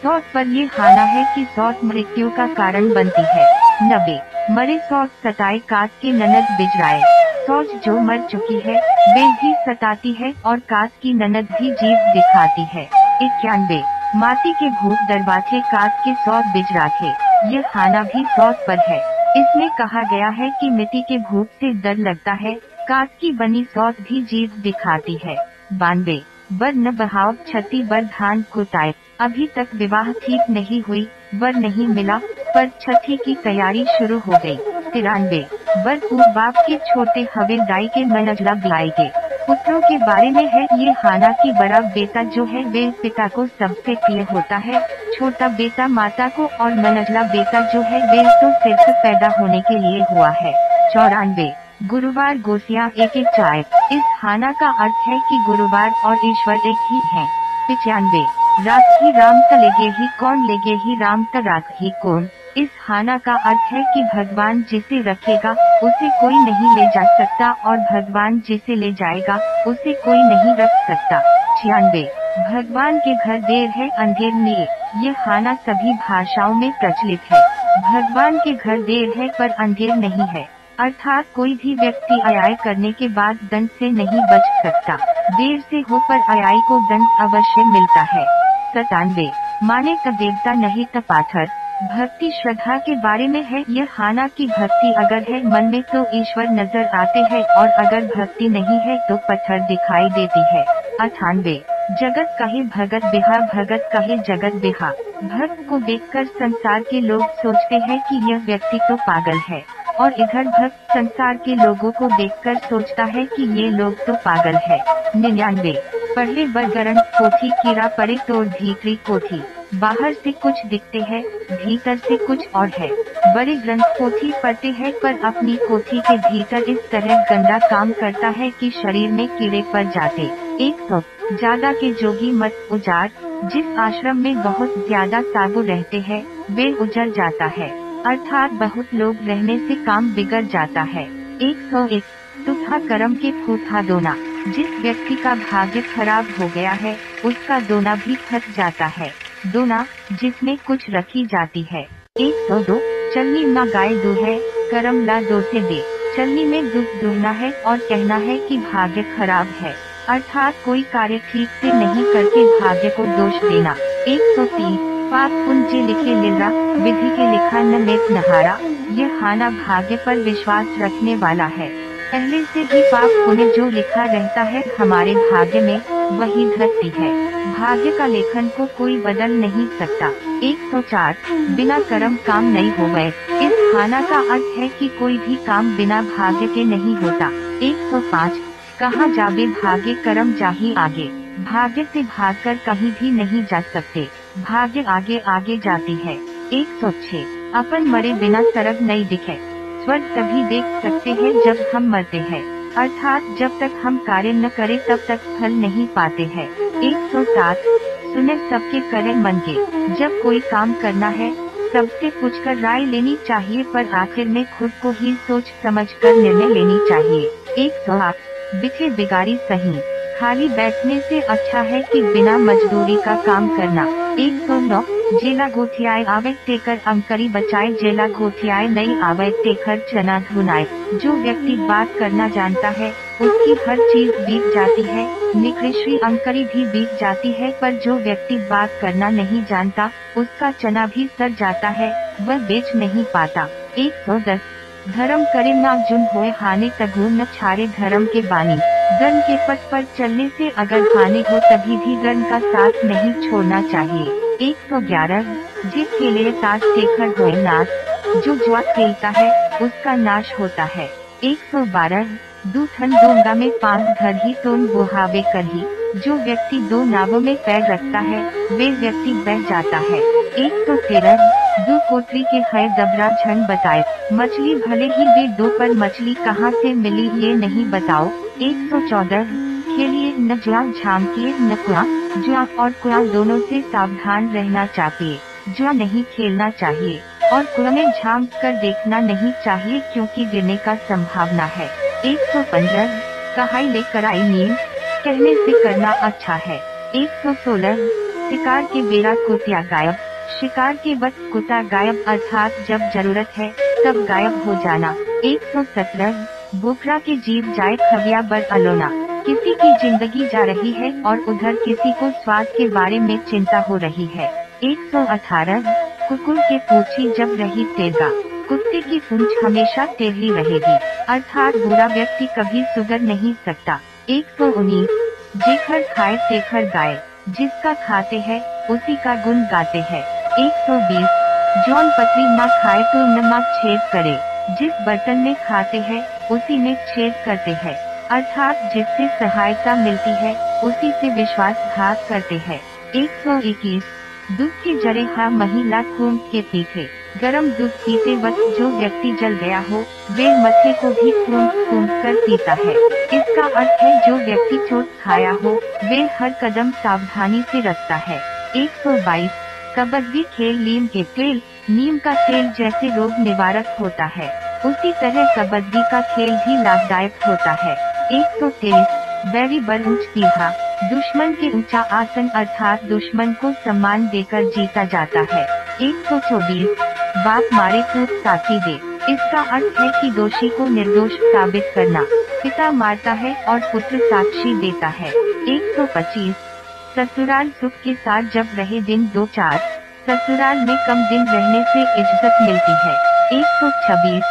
सौत पर ये खाना है कि सौत मृत्यु का कारण बनती है। नबे मरे सौत सताए काट के ननद बिजराए। सौच जो मर चुकी है, वे भी सताती है और काट की ननद भी जीव दिखाती है। इक्यानवे, माटी के भूत दरबाजे काट के सौत बिजरा थे ये खाना भी सौत पर है। इसमें कहा गया है कि मिट्टी के भूत से डर लगता है काट की बनी सौत भी जीव दिखाती है। बानवे बर न बहाव छती बर धान कुटाए अभी तक विवाह ठीक नहीं हुई बर नहीं मिला, पर छठी की तैयारी शुरू हो गई। तिरानवे बर बाप के छोटे हवेदाई के मन मनजला के पुत्रों के बारे में है, ये हाना की बड़ा बेटा जो है, वे पिता को सबसे प्रिय होता है, छोटा बेटा माता को और मनजला बेटा जो है, वे तो सिर्फ़ पैदा होने के लिए हुआ है। चौरानवे, गुरुवार गोसिया एक एक चाय। इस हाना का अर्थ है कि गुरुवार और ईश्वर एक ही है। पिचानवे, रात ही राम तलेगे ही, कौन लेगे ही राम तक ही कौन? इस हाना का अर्थ है कि भगवान जिसे रखेगा, उसे कोई नहीं ले जा सकता और भगवान जिसे ले जाएगा, उसे कोई नहीं रख सकता। छियानवे, भगवान के घर देर है, अंधेर में। ये हाना सभी भाषाओं में प्रचलित है। भगवान के घर देर है, पर अंधेर नहीं है। अर्थात कोई भी व्यक्ति अयाय करने के बाद दंड से नहीं बच सकता। देर से हो, पर अयाई को दंड अवश्य मिलता है। सतानवे माने का देवता नहीं त पाथर। भक्ति श्रद्धा के बारे में है, यह हाना की भक्ति अगर है, मन में तो ईश्वर नज़र आते हैं, और अगर भक्ति नहीं है तो पत्थर दिखाई देती है। अठानवे, जगत कहे भगत बिहा, भगत कहे जगत बिहा। भक्त को देखकर संसार के लोग सोचते हैं कि यह व्यक्ति तो पागल है, और इधर भक्त संसार के लोगों को देखकर सोचता है कि ये लोग तो पागल है। निन्यानवे, पढ़े बरगरण कोठी कीड़ा पड़े तो भीतरी पोथी बाहर से कुछ दिखते हैं, भीतर से कुछ और है। बड़े ग्रंथ पोथी पढ़ते हैं पर अपनी पोथी के भीतर इस तरह गंदा काम करता है कि शरीर में कीड़े पड़ जाते। एक सौ ज़्यादा के जोगी मत उजाड़, जिस आश्रम में बहुत ज़्यादा साधु रहते हैं, वे उजड़ जाता है। अर्थात बहुत लोग रहने से काम बिगड़ जाता है। एक सौ एक, तुथा कर्म के फूथा दोना, जिस व्यक्ति का भाग्य खराब हो गया है, उसका दोना भी थक जाता है। दोना जिसमें कुछ रखी जाती है। एक सौ दो, चलनी न गाय दो है, करम ला दो से दे। चलनी में दुख दुहना है और कहना है कि भाग्य खराब है। अर्थात कोई कार्य ठीक से नहीं करके भाग्य को दोष देना। एक सौ तीन, पाप पुंज लिखे लिरा विधि के लिखा न नेत नहारा। यह हाना भाग्य पर विश्वास रखने वाला है। पहले से ही पाप पुण्य जो लिखा रहता है, हमारे भाग्य में, वही धरती है। भाग्य का लेखन को कोई बदल नहीं सकता। 104 बिना कर्म काम नहीं हो गए इस खाना का अर्थ है कि कोई भी काम बिना भाग्य के नहीं होता। 105 कहाँ जावे भाग्य कर्म जाही आगे? भाग्य से भागकर कहीं भी नहीं जा सकते। भाग्य आगे आगे जाती है। 106 अपन मरे बिना सरग नहीं दिखे। स्वर्ग तभी देख सकते हैं जब हम मरते हैं। अर्थात जब तक हम कार्य न करें तब तक फल नहीं पाते हैं। एक सौ सात, सुने सबके करे मन के जब कोई काम करना है, सबसे पूछकर राय लेनी चाहिए पर आखिर में खुद को ही सोच समझ कर निर्णय लेनी चाहिए। एक सौ आठ, बिखे बिगाड़ी सही। खाली बैठने से अच्छा है कि बिना मजदूरी का काम करना। एक सौ नौ जेला गोथियाए आवे टेकर अंकरी बचाए जेला गोथियाए नहीं आवे टेकर चना धुनाए जो व्यक्ति बात करना जानता है उसकी हर चीज़ बीत जाती है निकृष्री अंकरी भी बीत जाती है पर जो व्यक्ति बात करना नहीं जानता उसका चना भी सर जाता है वह बेच नहीं पाता एक सौ दस धर्म करे ना जुन होए हानि तगु न छारे धर्म के बानी। गर्म के पथ पर चलने से अगर हानि हो तभी भी गर्म का साथ नहीं छोड़ना चाहिए। एक सौ ग्यारह, जिसके लिए ताश शेखर हो नाश जो जुआ खेलता है, उसका नाश होता है। एक सौ बारह दूथन डोंगा में पाँच घर ही तोन बुहावे कर। ही जो व्यक्ति दो नावों में पैर रखता है, वे व्यक्ति बह जाता है। एक तो तेरह दो कोतरी के है दबरा झन बताए। मछली भले ही वे दो पर मछली कहाँ से मिली ये नहीं बताओ। एक सौ चौदह के लिए न जुआ झांकिए न कुआ। जुआ और कुआ दोनों से सावधान रहना चाहिए जुआ नहीं खेलना चाहिए। और कुआ में झाँक कर देखना नहीं चाहिए क्योंकि गिरने का संभावना है। एक सौ पंद्रह, कहाई लेकर आई नींद। कहने से करना अच्छा है। एक सौ सोलह, शिकार के बेरा कुतिया गायब। शिकार के वक्त कुत्ता गायब, अर्थात जब ज़रूरत है, तब गायब हो जाना। एक सौ सत्रह, बोखरा के जीव जाए, खबिया बर अलोना किसी की ज़िंदगी जा रही है, और उधर किसी को स्वाद के बारे में चिंता हो रही है। 118 कुकुर के पूछी जब रही तेगा कुत्ते की पूछ हमेशा टेढ़ी रहेगी, अर्थात बुरा व्यक्ति कभी सुधर नहीं सकता। 119 जेखर खाए तेखर गाय जिसका खाते हैं, उसी का गुण गाते हैं। 120 जौन पतली माँ खाए तो नमक छेद करे, जिस बर्तन में खाते हैं, उसी में छेद करते हैं। अर्थात जिससे सहायता मिलती है, उसी से विश्वासघात करते हैं। एक सौ इक्कीस, दुख की जरे हा महिला खून के पीछे। गरम दूध पीते वक्त जो व्यक्ति जल गया हो, वे मथे को भी खून खून कर पीता है। इसका अर्थ है जो व्यक्ति चोट खाया हो, वे हर कदम सावधानी से रखता है। 122 कबड्डी खेल नीम के तेल, नीम का तेल जैसे रोग निवारक होता है। उसी तरह कबड्डी का खेल भी लाभदायक होता है। एक सौ तेईस, बैरी बर ऊंच सीधा दुश्मन के ऊँचा आसन अर्थात दुश्मन को सम्मान देकर जीता जाता है। एक सौ चौबीस बाप मारे कूद साथी दे। इसका अर्थ है कि दोषी को निर्दोष साबित करना। पिता मारता है और पुत्र साक्षी देता है। एक सौ पच्चीस। ससुराल सुख के साथ जब रहे दिन दो चार, ससुराल में कम दिन रहने से इज़्ज़त मिलती है। एक सौ छब्बीस।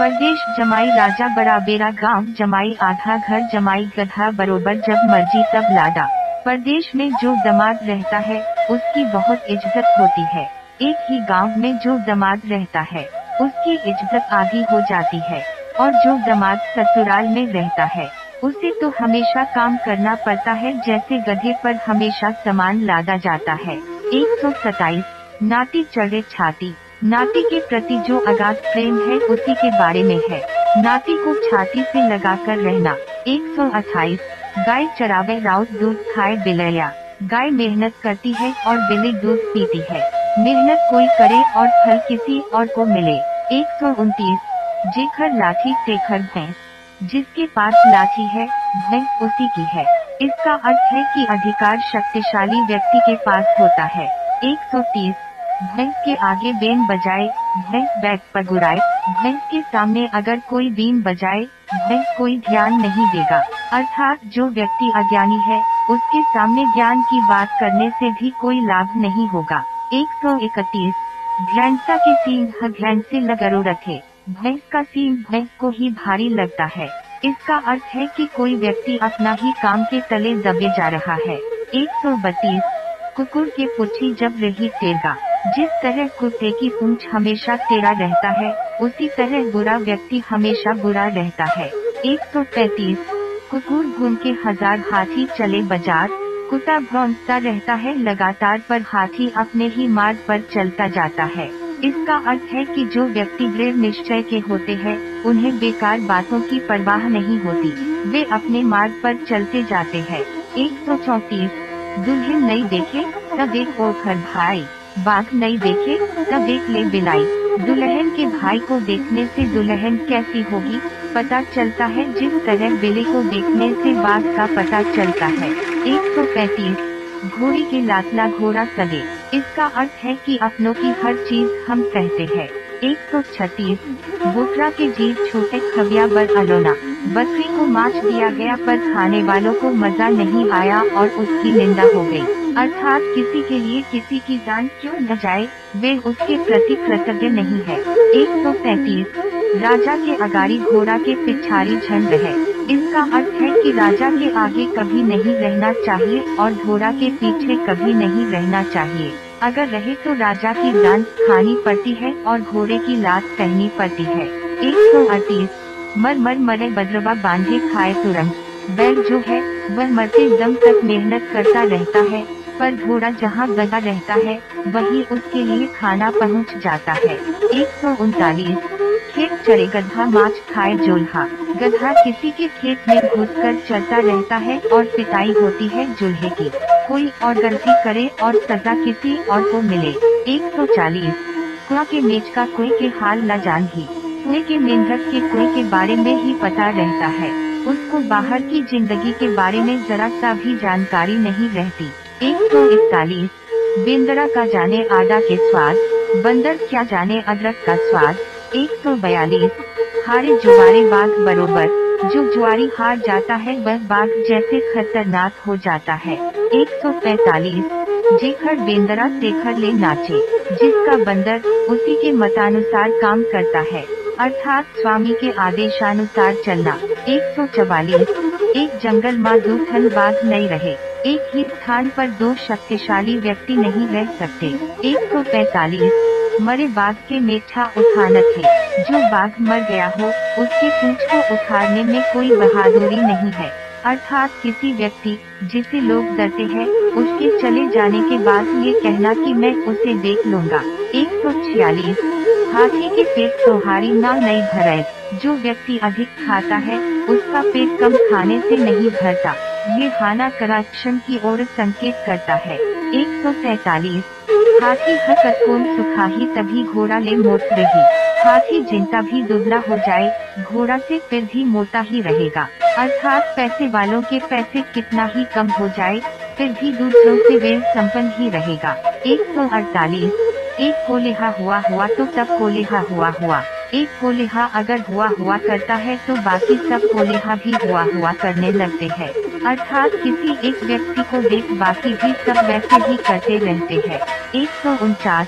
परदेश जमाई राजा बराबेरा गाँव जमाई आधा घर जमाई गधा बरोबर जब मर्ज़ी तब लाडा। परदेश में जो दमाद रहता है, उसकी बहुत इज़्ज़त होती है। एक ही गाँव में जो दमाद रहता है, उसकी इज़्ज़त आधी हो जाती है, और जो दमाद ससुराल में रहता है, उसे तो हमेशा काम करना पड़ता है जैसे गधे पर हमेशा सामान लादा जाता है। एक सौ सताइस नाती चढ़े छाती। नाती के प्रति जो अगाध प्रेम है, उसी के बारे में है। नाती को छाती से लगाकर रहना। एक सौ अट्ठाईस, गाय चरावे राउत दूध खाए बिलैया। गाय मेहनत करती है और बिल्ली दूध पीती है। मेहनत कोई करे और फल किसी और को मिले। एक सौ उनतीस, जेखर लाठी तेखर भैंस, जिसके पास लाठी है, भैंस उसी की है। इसका अर्थ है कि अधिकार शक्तिशाली व्यक्ति के पास होता है। एक सौ तीस भैंस के आगे बेन बजाए भैंस बैक पर गुराए भैंस के सामने अगर कोई बीन बजाए भैंस कोई ध्यान नहीं देगा। अर्थात जो व्यक्ति अज्ञानी है, उसके सामने ज्ञान की बात करने से भी कोई लाभ नहीं होगा। एक सौ इकतीस। भैंसा के सींग ध्यान से लगरो रखे भैंस का सींग भैंस को ही भारी लगता है। इसका अर्थ है कि कोई व्यक्ति अपना ही काम के तले दबे जा रहा है। एक सौ बत्तीस। कुकुर के पुच्छी जब रही टेरगा जिस तरह कुत्ते की पूंछ हमेशा टेढ़ा रहता है, उसी तरह बुरा व्यक्ति हमेशा बुरा रहता है। एक सौ पैतीस, कुकुर घूम के हज़ार हाथी चले बाज़ार, कुत्ता भौंकता रहता है, लगातार पर हाथी अपने ही मार्ग पर चलता जाता है। इसका अर्थ है कि जो व्यक्ति दृढ़ निश्चय के होते हैं, उन्हें बेकार बातों की परवाह नहीं होती, वे अपने मार्ग पर चलते जाते हैं। एक सौ चौतीस, दुल्हन नहीं देखे, तब देख ओखर भाई। बाघ नहीं देखे तब देख ले बिलाई। दुल्हन के भाई को देखने से दुल्हन कैसी होगी, पता चलता है जिस तरह बिले को देखने से बाघ का पता चलता है। एक सौ पैंतीस। घोड़ी के लातला घोड़ा सगे। इसका अर्थ है कि अपनों की हर चीज़ हम कहते हैं। एक सौ छत्तीस। बोकरा के जीव छोटे खबिया बर अलोना बकरी को माछ दिया गया पर खाने वालों को मज़ा नहीं आया और उसकी निंदा हो गई। अर्थात किसी के लिए किसी की जान क्यों न जाए, वे उसके प्रति कृतज्ञ नहीं है। एक सौ पैतीस, राजा के अगारी घोड़ा के पिछाड़ी झंड है। इसका अर्थ है कि राजा के आगे कभी नहीं रहना चाहिए और घोड़ा के पीछे कभी नहीं रहना चाहिए। अगर रहे तो राजा की जान खानी पड़ती है और घोड़े की लात सहनी पड़ती है। एक सौ अड़तीस, मर मर मरे बद्रवा बांधे खाए तुरंत बैल जो है, वह मरते दम तक मेहनत करता रहता है। पर घोड़ा जहाँ गधा रहता है, वही उसके लिए खाना पहुँच जाता है। एक सौ उनतालीस। खेत चढ़े गधा माछ खाए जोल्हा। गधा किसी के खेत में घुसकर चलता रहता है और पिटाई होती है जुल्हे की। कोई और गलती करे और सजा किसी और को मिले। एक सौ चालीस। कुआ के मेज का कोई के हाल न जान ही। कुएँ के मेंढक के कुएँ के बारे में ही पता रहता है। उसको बाहर की ज़िंदगी के बारे में जरा सा भी जानकारी नहीं रहती। एक सौ इकतालीस, बेंदरा का जाने आडा के स्वाद, बंदर क्या जाने अदरक का स्वाद, एक सौ बयालीस, हारे जुआरे बाघ बरोबर, जो जुआरी हार जाता है वह बाघ जैसे खतरनाक हो जाता है। एक सौ पैतालीस, जेखर बेंदरा शेखर ले नाचे, जिसका बंदर उसी के मतानुसार काम करता है। अर्थात स्वामी के आदेशानुसार चलना। एक सौ चवालीस। एक जंगल माँ दो ठन बाघ नहीं रहे। एक ही स्थान पर दो शक्तिशाली व्यक्ति नहीं रह सकते। एक सौ पैतालीस। मरे बाघ के मेठा उठानत है। जो बाघ मर गया हो, उसके पूछ को उठाने में कोई बहादुरी नहीं है। अर्थात किसी व्यक्ति, जिसे लोग डरते हैं, उसके चले जाने के बाद ये कहना कि मैं उसे देख लूँगा। एक सौ छियालीस। हाथी के पेट सोहारी ना नहीं भरे जो व्यक्ति अधिक खाता है, उसका पेट कम खाने से नहीं भरता। ये खाना कराक्षण की ओर संकेत करता है। एक सौ सैतालीस। हाथी हकत कौन सुखा ही तभी घोड़ा ले मोट रही। हाथी जिनता भी दुबला हो जाए, घोड़ा से फिर भी मोटा ही रहेगा। अर्थात पैसे वालों के पैसे कितना ही कम हो जाए, फिर भी दूसरों से वे संपन्न ही रहेगा। एक सौ अड़तालीस। एक को लिहा हुआ हुआ तो तब को लिहा हुआ हुआ। एक को लिहा अगर हुआ हुआ करता है तो बाकी सबको लिहा भी हुआ हुआ करने लगते हैं। अर्थात किसी एक व्यक्ति को देख बाकी भी सब वैसे ही करते रहते हैं। एक सौ उनचास।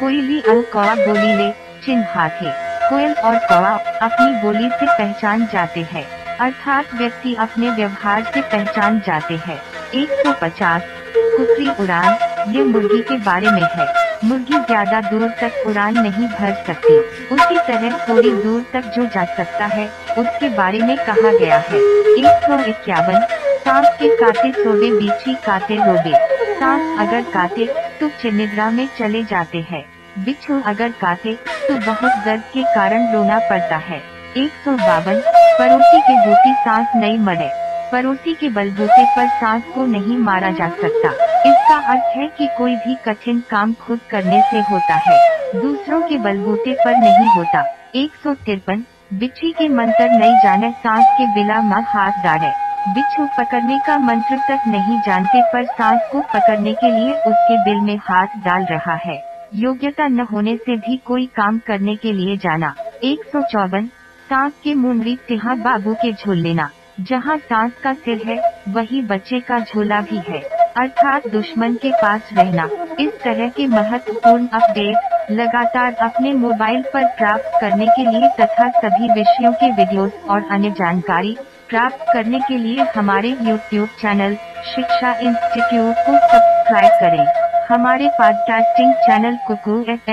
कोयली अल कौआ बोली ले चिन्ह थे कोयल और कौआ अपनी बोली से पहचान जाते हैं। अर्थात व्यक्ति अपने व्यवहार से पहचान जाते हैं। एक सौ पचास। कुकरी उड़ान, ये मुर्गी के बारे में है। मुर्गी ज़्यादा दूर तक उड़ान नहीं भर सकती। उसी तरह थोड़ी दूर तक जो जा सकता है, उसके बारे में कहा गया है। एक सौ इक्यावन, सांप के काटे सोडे बीछी काटे रोबे सांप अगर काटे तो चिनिद्रा में चले जाते हैं। बिच्छू अगर काटे तो बहुत दर्द के कारण रोना पड़ता है। एक सौ बावन पड़ोसी के बूटी सांस नहीं मरे। पड़ोसी के बलबूते पर सांस को नहीं मारा जा सकता। इसका अर्थ है कि कोई भी कठिन काम खुद करने से होता है, दूसरों के बलबूते पर नहीं होता। एक सौ तिरपन, बिच्छी के मंत्र नहीं जाने सांस के बिला माँ हाथ डाले। बिच्छू पकड़ने का मंत्र तक नहीं जानते पर सांस को पकड़ने के लिए उसके बिल में हाथ डाल रहा है। योग्यता न होने से भी कोई काम करने के लिए जाना। एक सौ चौवन, सांस के मुंडरी तिहा बाबू के झूल लेना जहाँ सांस का सिर है, वही बच्चे का झोला भी है। अर्थात दुश्मन के पास रहना। इस तरह के महत्वपूर्ण अपडेट लगातार अपने मोबाइल पर प्राप्त करने के लिए तथा सभी विषयों के वीडियोस और अन्य जानकारी प्राप्त करने के लिए हमारे YouTube चैनल शिक्षा इंस्टीट्यूट को सब्सक्राइब करें। हमारे podcasting channel Kuku F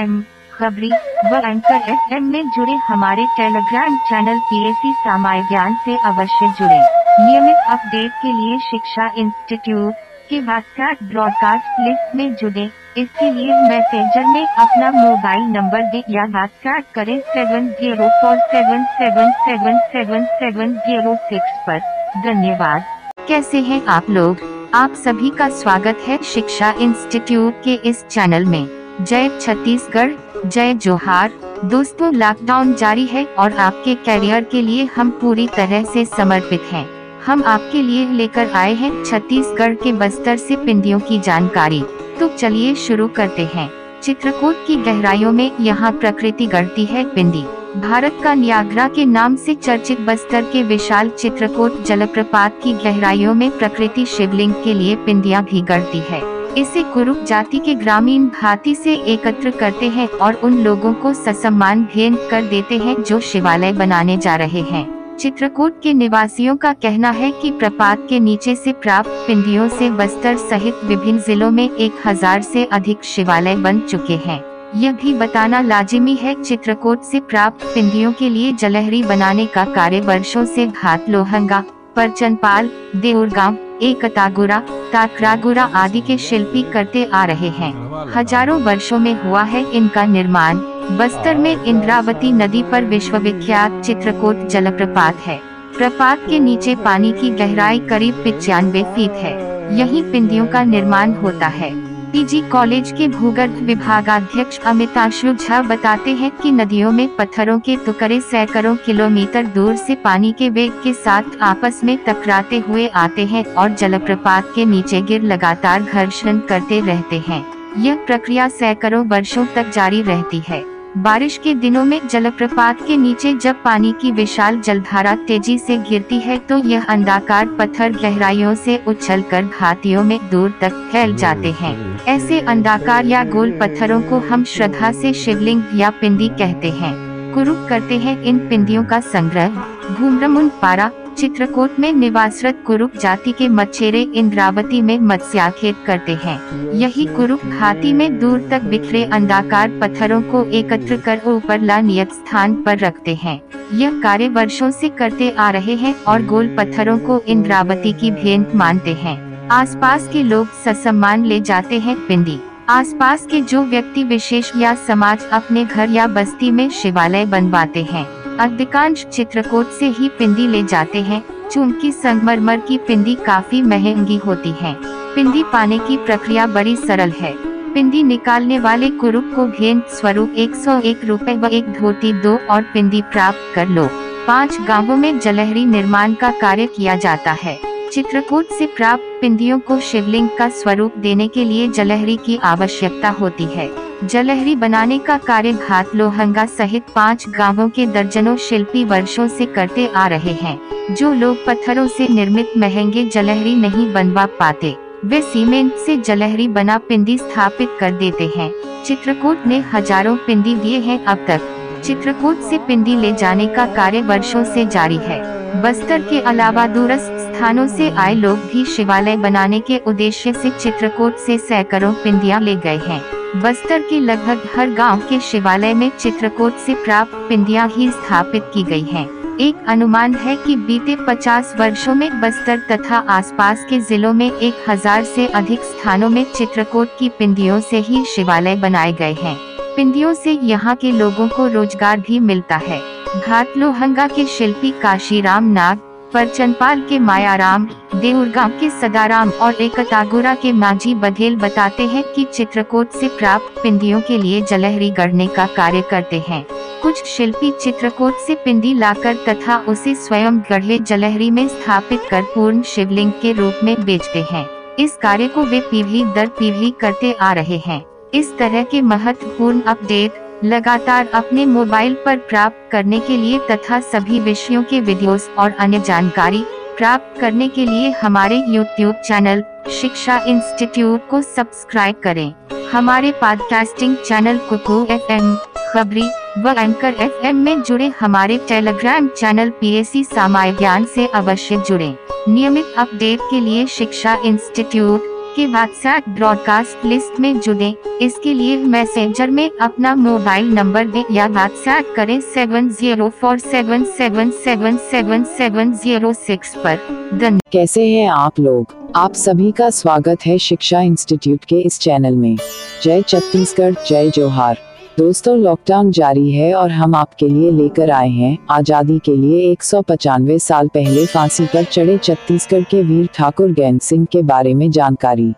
M Khabri व एंकर एफ़ एम में जुड़े हमारे टेलीग्राम चैनल पीएसी सामाय ज्ञान से अवश्य जुड़े। नियमित अपडेट के लिए शिक्षा इंस्टीट्यूट के व्हाट्सएप ब्रॉडकास्ट लिस्ट में जुड़े। इसके लिए मैसेजर में अपना मोबाइल नंबर दे या व्हाट्सएप करें seven zero four seven seven seven seven seven zero six पर। धन्यवाद। कैसे हैं आप लोग? आप सभी का स्वागत है शिक्षा इंस्टीट्यूट के इस चैनल में। जय छत्तीसगढ़, जय जोहार। दोस्तों लॉकडाउन जारी है और आपके कैरियर के लिए हम पूरी तरह से समर्पित हैं। हम आपके लिए लेकर आए हैं छत्तीसगढ़ के बस्तर से पिंडियों की जानकारी। तो चलिए शुरू करते हैं। चित्रकूट की गहराइयों में यहाँ प्रकृति गढ़ती है पिंडी। भारत का न्याग्रा के नाम से चर्चित बस्तर के विशाल चित्रकूट जलप्रपात की गहराइयों में प्रकृति शिवलिंग के लिए पिंडिया भी गढ़ती है। इसे कुरुक जाति के ग्रामीण भांति से एकत्र करते हैं और उन लोगों को ससम्मान भेंट कर देते हैं जो शिवालय बनाने जा रहे हैं। चित्रकूट के निवासियों का कहना है कि प्रपात के नीचे से प्राप्त पिंडियों से बस्तर सहित विभिन्न जिलों में एक हज़ार से अधिक शिवालय बन चुके हैं। यह भी बताना लाजिमी है चित्रकूट से प्राप्त पिंडियों के लिए जलहरी बनाने का कार्य वर्षों से घाट लोहंगा परचनपाल देउरगांव एकतागुरा, ताकरागुरा आदि के शिल्पी करते आ रहे हैं। हज़ारों वर्षों में हुआ है इनका निर्माण। बस्तर में इंद्रावती नदी पर विश्वविख्यात चित्रकूट जलप्रपात है। प्रपात के नीचे पानी की गहराई करीब पिचानवे फीट है। यही पिंडियों का निर्माण होता है। पीजी कॉलेज के भूगर्भ विभागाध्यक्ष अमिताशु झा बताते हैं कि नदियों में पत्थरों के टुकड़े सैकड़ों किलोमीटर दूर से पानी के वेग के साथ आपस में टकराते हुए आते हैं और जलप्रपात के नीचे गिर लगातार घर्षण करते रहते हैं। यह प्रक्रिया सैकड़ों वर्षों तक जारी रहती है। बारिश के दिनों में जलप्रपात के नीचे जब पानी की विशाल जलधारा तेज़ी से गिरती है तो यह अंडाकार पत्थर गहराइयों से उछलकर घातियों में दूर तक फैल जाते हैं। ऐसे अंडाकार या गोल पत्थरों को हम श्रद्धा से शिवलिंग या पिंडी कहते हैं। कुरुप करते हैं। इन पिंडियों का संग्रह घूमरमुन पारा चित्रकूट में निवासरत कुरुक जाति के मच्छेरे इंद्रावती में मत्स्याखेत करते हैं। यही कुरुक घाटी में दूर तक बिखरे अंडाकार पत्थरों को एकत्र कर ऊपर ला नियत स्थान पर रखते हैं। यह कार्य वर्षों से करते आ रहे हैं और गोल पत्थरों को इंद्रावती की भेंट मानते हैं। आसपास के लोग ससम्मान ले जाते हैं पिंडी। आसपास के जो व्यक्ति विशेष या समाज अपने घर या बस्ती में शिवालय बनवाते हैं अधिकांश चित्रकोट से ही पिंडी ले जाते हैं, चूँकि संगमरमर की पिंडी काफ़ी महँगी होती है। पिंडी पाने की प्रक्रिया बड़ी सरल है। पिंडी निकालने वाले कुरुप को भेंट स्वरूप 101 रुपए व एक धोती दो और पिंडी प्राप्त कर लो। पाँच गाँवों में जलहरी निर्माण का कार्य किया जाता है। चित्रकूट से प्राप्त पिंडियों को शिवलिंग का स्वरूप देने के लिए जलहरी की आवश्यकता होती है। जलहरी बनाने का कार्य घाट लोहंगा सहित पाँच गाँवों के दर्जनों शिल्पी वर्षों से करते आ रहे हैं, जो लोग पत्थरों से निर्मित महँगे जलहरी नहीं बनवा पाते। वे सीमेंट से जलहरी बना पिंडी स्थापित कर देते हैं। चित्रकूट ने हज़ारों पिंडी दिए हैं अब तक। चित्रकूट से पिंडी ले जाने का कार्य वर्षों से जारी है। बस्तर के अलावा दूरस्थ स्थानों से आए लोग भी शिवालय बनाने के उद्देश्य से चित्रकूट से सैकड़ों पिंडिया ले गए हैं। बस्तर के लगभग हर गाँव के शिवालय में चित्रकूट से प्राप्त पिंडिया ही स्थापित की गई हैं। एक अनुमान है कि बीते 50 वर्षों में बस्तर तथा आसपास के जिलों में एक हज़ार से अधिक स्थानों में चित्रकोट की पिंडियों से ही शिवालय बनाए गए हैं पिंडियों से यहाँ के लोगों को रोज़गार भी मिलता है घाट लोहंगा के शिल्पी काशीराम नाग पर चंदपाल के मायाराम देउरगांव के सदाराम और एकतागुरा के मांझी बघेल बताते हैं कि चित्रकोट से प्राप्त पिंडियों के लिए जलहरी गढ़ने का कार्य करते हैं। कुछ शिल्पी चित्रकोट से पिंडी लाकर तथा उसे स्वयं गढ़े जलहरी में स्थापित कर पूर्ण शिवलिंग के रूप में बेचते हैं। इस कार्य को वे पीढ़ी दर पीढ़ी करते आ रहे हैं। इस तरह के महत्वपूर्ण अपडेट लगातार अपने मोबाइल पर प्राप्त करने के लिए तथा सभी विषयों के वीडियोस और अन्य जानकारी प्राप्त करने के लिए हमारे YouTube चैनल शिक्षा इंस्टीट्यूट को सब्सक्राइब करें। हमारे podcasting channel Kuku F M Khabri व एंकर एफ़ एम में जुड़े हमारे Telegram channel P S C सामाय ज्ञान ऐसी अवश्य जुड़े। नियमित अपडेट के लिए शिक्षा इंस्टीट्यूट के व्हाट्सएप ब्रॉडकास्ट लिस्ट में जुड़े। इसके लिए मैसेंजर में अपना मोबाइल नंबर दें या व्हाट्सएप करें seven zero four seven seven seven seven seven zero six आरोप कैसे हैं आप लोग? आप सभी का स्वागत है शिक्षा इंस्टीट्यूट के इस चैनल में। जय छत्तीसगढ़, जय जोहार। दोस्तों लॉकडाउन जारी है और हम आपके लिए लेकर आए हैं आज़ादी के लिए एक साल पहले फांसी पर चढ़े छत्तीसगढ़ के वीर ठाकुर गैन सिंह के बारे में जानकारी।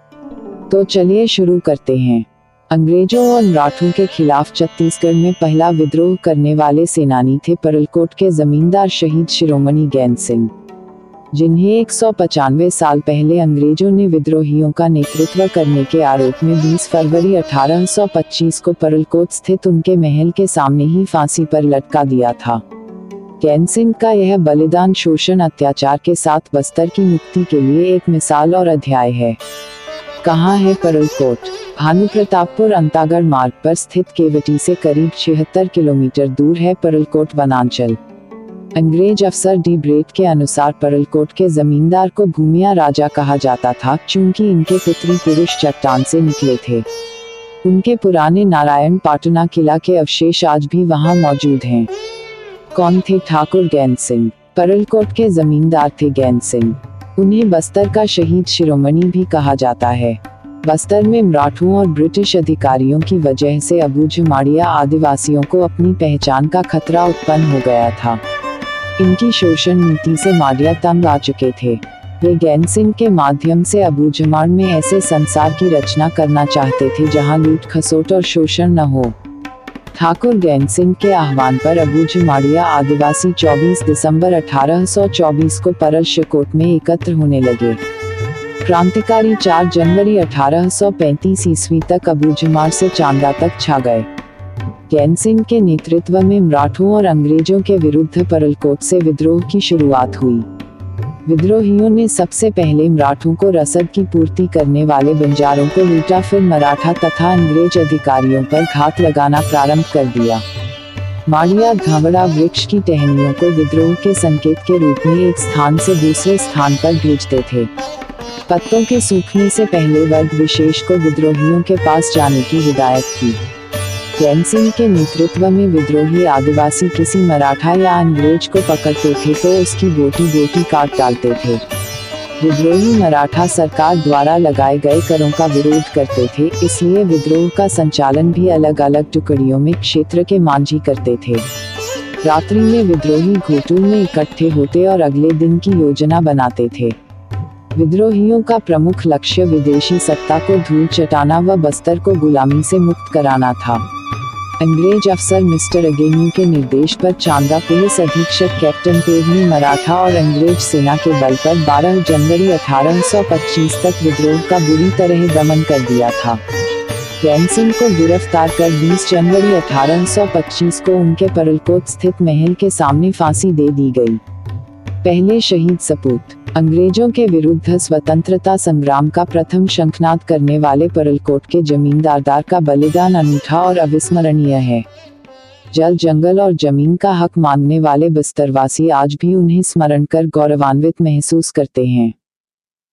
तो चलिए शुरू करते हैं। अंग्रेज़ों और मराठों के खिलाफ छत्तीसगढ़ में पहला विद्रोह करने वाले सेनानी थे परलकोट के जमींदार शहीद शिरोमणि गैन सिंह। जिन्हें एक साल पहले अंग्रेज़ों ने विद्रोहियों का नेतृत्व करने के आरोप में 20 फरवरी 1825 को परलकोट स्थित उनके महल के सामने ही फांसी पर लटका दिया था। कैन सिंह का यह बलिदान शोषण अत्याचार के साथ बस्तर की मुक्ति के लिए एक मिसाल और अध्याय है। कहाँ है परलकोट? भानु प्रतापपुर अंतागढ़ मार्ग पर स्थित केवटी से करीब छिहत्तर किलोमीटर दूर है परलकोट वनांचल। अंग्रेज़ अफसर डी ब्रेट के अनुसार परलकोट के जमींदार को भूमिया राजा कहा जाता था क्योंकि इनके पितरी पुरुष चट्टान से निकले थे। उनके पुराने नारायण पाटना किला के अवशेष आज भी वहाँ मौजूद हैं। कौन थे ठाकुर गैन सिंह? परलकोट के जमींदार थे गैन सिंह। उन्हें बस्तर का शहीद शिरोमणि भी कहा जाता है। बस्तर में मराठों और ब्रिटिश अधिकारियों की वजह से अबूझमाड़िया आदिवासियों को अपनी पहचान का खतरा उत्पन्न हो गया था। इनकी शोषण नीति से माडिया तंग आ चुके थे। वे गैन सिंह के माध्यम से अबूझमाड़ में ऐसे संसार की रचना करना चाहते थे जहाँ लूट खसोट और शोषण न हो। ठाकुर गैन सिंह के आह्वान पर अबूझमाड़िया आदिवासी 24 दिसंबर 1824 को परल शिकोट में एकत्र होने लगे। क्रांतिकारी 4 जनवरी 1835 ईस्वी तक अबूझमाड़ से चांदा तक छा गए। गैन सिंह के नेतृत्व में मराठों और अंग्रेज़ों के विरुद्ध परलकोट से विद्रोह की शुरुआत हुई। विद्रोहियों ने सबसे पहले मराठों को रसद की पूर्ति करने वाले बंजारों को लूटा, फिर मराठा तथा अंग्रेज़ अधिकारियों पर घात लगाना प्रारंभ कर दिया। माड़िया घावड़ा वृक्ष की टहनियों को विद्रोह के संकेत के रूप में एक स्थान से दूसरे स्थान पर भेजते थे। पत्तों के सूखने से पहले वर्ग विशेष को विद्रोहियों के पास जाने की हिदायत थी जैन सिंह के नेतृत्व में विद्रोही आदिवासी किसी मराठा या अंग्रेज़ को पकड़ते थे तो उसकी बोटी बोटी काट डालते थे। विद्रोही मराठा सरकार द्वारा लगाए गए करों का विरोध करते थे, इसलिए विद्रोह का संचालन भी अलग अलग टुकड़ियों में क्षेत्र के मांझी करते थे। रात्रि में विद्रोही घोटू में इकट्ठे होते और अगले दिन की योजना बनाते थे। विद्रोहियों का प्रमुख लक्ष्य विदेशी सत्ता को धूल चटाना व बस्तर को गुलामी से मुक्त कराना था। अंग्रेज़ अफसर मिस्टर अगेनी के निर्देश पर चांदा पुलिस अधीक्षक कैप्टन पेरनी मराठा और अंग्रेज़ सेना के बल पर 12 जनवरी 1825 तक विद्रोह का बुरी तरह दमन कर दिया था। गैन सिंह को गिरफ़्तार कर 20 जनवरी 1825 को उनके परलकोट स्थित महल के सामने फांसी दे दी गई। पहले शहीद सपूत, अंग्रेज़ों के विरुद्ध स्वतंत्रता संग्राम का प्रथम शंखनाद करने वाले परलकोट के जमींदारदार का बलिदान अनूठा और अविस्मरणीय है। जल, जंगल और ज़मीन का हक मांगने वाले बस्तरवासी आज भी उन्हें स्मरण कर गौरवान्वित महसूस करते हैं।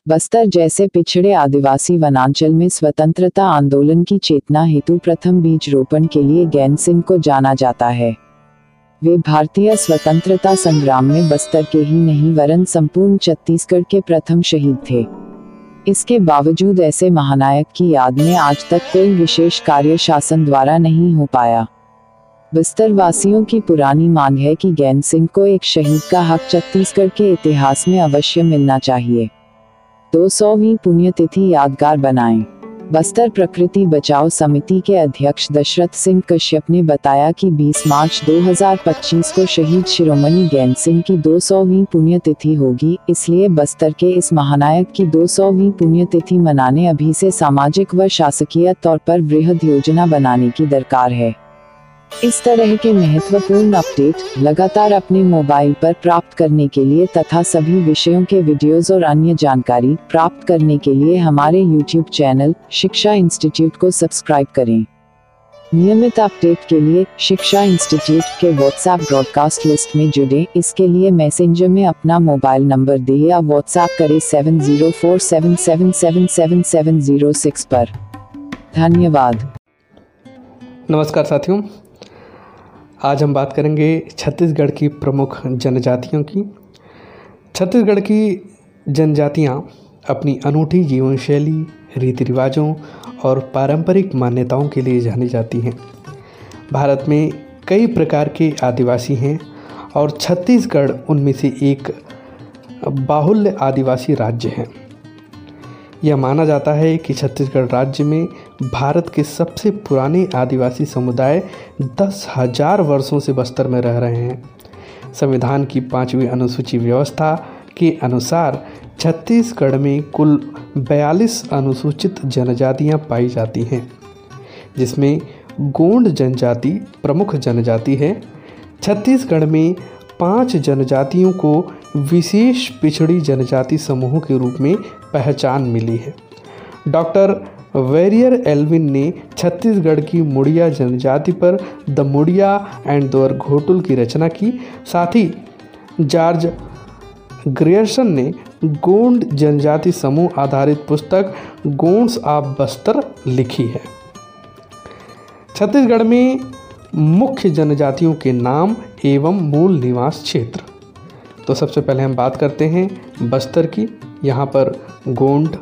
बस्तर जैसे पिछड़े आदिवासी वनांचल में स्वतंत्रता आंदोलन की चेतना हेतु प्रथम बीज रोपण के लिए गैन सिंह को जाना जाता है। वे भारतीय स्वतंत्रता संग्राम में बस्तर के ही नहीं, वरन संपूर्ण छत्तीसगढ़ के प्रथम शहीद थे। इसके बावजूद ऐसे महानायक की याद में आज तक कोई विशेष कार्य शासन द्वारा नहीं हो पाया। बस्तर वासियों की पुरानी मांग है कि गैन सिंह को एक शहीद का हक छत्तीसगढ़ के इतिहास में अवश्य मिलना चाहिए। दो सौवीं पुण्यतिथि यादगार बनाएँ। बस्तर प्रकृति बचाओ समिति के अध्यक्ष दशरथ सिंह कश्यप ने बताया कि 20 मार्च 2025 को शहीद शिरोमणि गैन सिंह की 200वीं पुण्यतिथि होगी, इसलिए बस्तर के इस महानायक की 200वीं पुण्यतिथि मनाने अभी से सामाजिक व शासकीय तौर पर बृहद योजना बनाने की दरकार है। इस तरह के महत्वपूर्ण अपडेट लगातार अपने मोबाइल पर प्राप्त करने के लिए तथा सभी विषयों के वीडियोस और अन्य जानकारी प्राप्त करने के लिए हमारे YouTube चैनल शिक्षा इंस्टीट्यूट को सब्सक्राइब करें। नियमित अपडेट के लिए शिक्षा इंस्टीट्यूट के व्हाट्सएप ब्रॉडकास्ट लिस्ट में जुड़े। इसके लिए मैसेंजर में अपना मोबाइल नंबर दे या व्हाट्सएप करें seven zero four seven seven seven seven seven zero six पर। धन्यवाद। नमस्कार साथियों आज हम बात करेंगे छत्तीसगढ़ की प्रमुख जनजातियों की। छत्तीसगढ़ की जनजातियाँ अपनी अनूठी जीवन शैली रीति रिवाजों और पारंपरिक मान्यताओं के लिए जानी जाती हैं। भारत में कई प्रकार के आदिवासी हैं और छत्तीसगढ़ उनमें से एक बाहुल्य आदिवासी राज्य है। यह माना जाता है कि छत्तीसगढ़ राज्य में भारत के सबसे पुराने आदिवासी समुदाय दस हज़ार वर्षों से बस्तर में रह रहे हैं। संविधान की पांचवी अनुसूची व्यवस्था के अनुसार छत्तीसगढ़ में कुल 42 अनुसूचित जनजातियाँ पाई जाती हैं, जिसमें गोंड जनजाति प्रमुख जनजाति है। छत्तीसगढ़ में पाँच जनजातियों को विशेष पिछड़ी जनजाति समूह के रूप में पहचान मिली है। डॉक्टर वेरियर एल्विन ने छत्तीसगढ़ की मुड़िया जनजाति पर द मुड़िया एंड दोर घोटुल की रचना की। साथ ही जॉर्ज ग्रियर्सन ने गोंड जनजाति समूह आधारित पुस्तक गोंड्स ऑफ़ बस्तर लिखी है। छत्तीसगढ़ में मुख्य जनजातियों के नाम एवं मूल निवास क्षेत्र। तो सबसे पहले हम बात करते हैं बस्तर की। यहाँ पर गोंड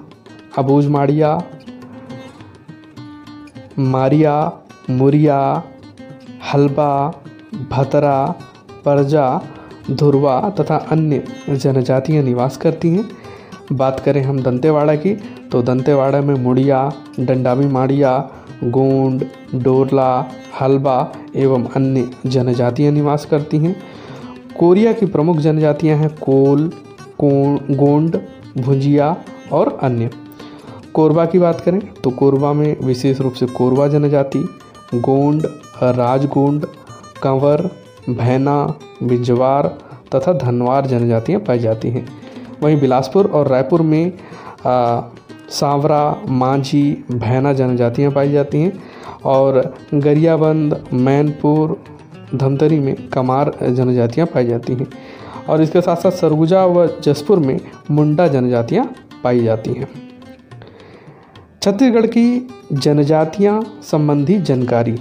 अबूज माड़िया मारिया, मुरिया, हलबा, भतरा, परजा, धुरवा तथा अन्य जनजातियाँ निवास करती हैं। बात करें हम दंतेवाड़ा की तो दंतेवाड़ा में मुड़िया डंडावी माड़िया, गोंड, डोरला, हलबा एवं अन्य जनजातियाँ निवास करती हैं। कोरिया की प्रमुख जनजातियाँ हैं कोल गोंड भुंजिया और अन्य। कोरबा की बात करें तो कोरबा में विशेष रूप से कोरबा जनजाति गोंड राजगोंड कंवर भैना बिजवार तथा धनवार जनजातियाँ पाई जाती हैं। वहीं बिलासपुर और रायपुर में आ, सांवरा मांझी भैना जनजातियाँ पाई जाती हैं और गरियाबंद मैनपुर धमतरी में कमार जनजातियाँ पाई जाती हैं। और इसके साथ साथ सरगुजा व जसपुर में मुंडा जनजातियाँ पाई जाती हैं। छत्तीसगढ़ की जनजातियाँ संबंधी जानकारी।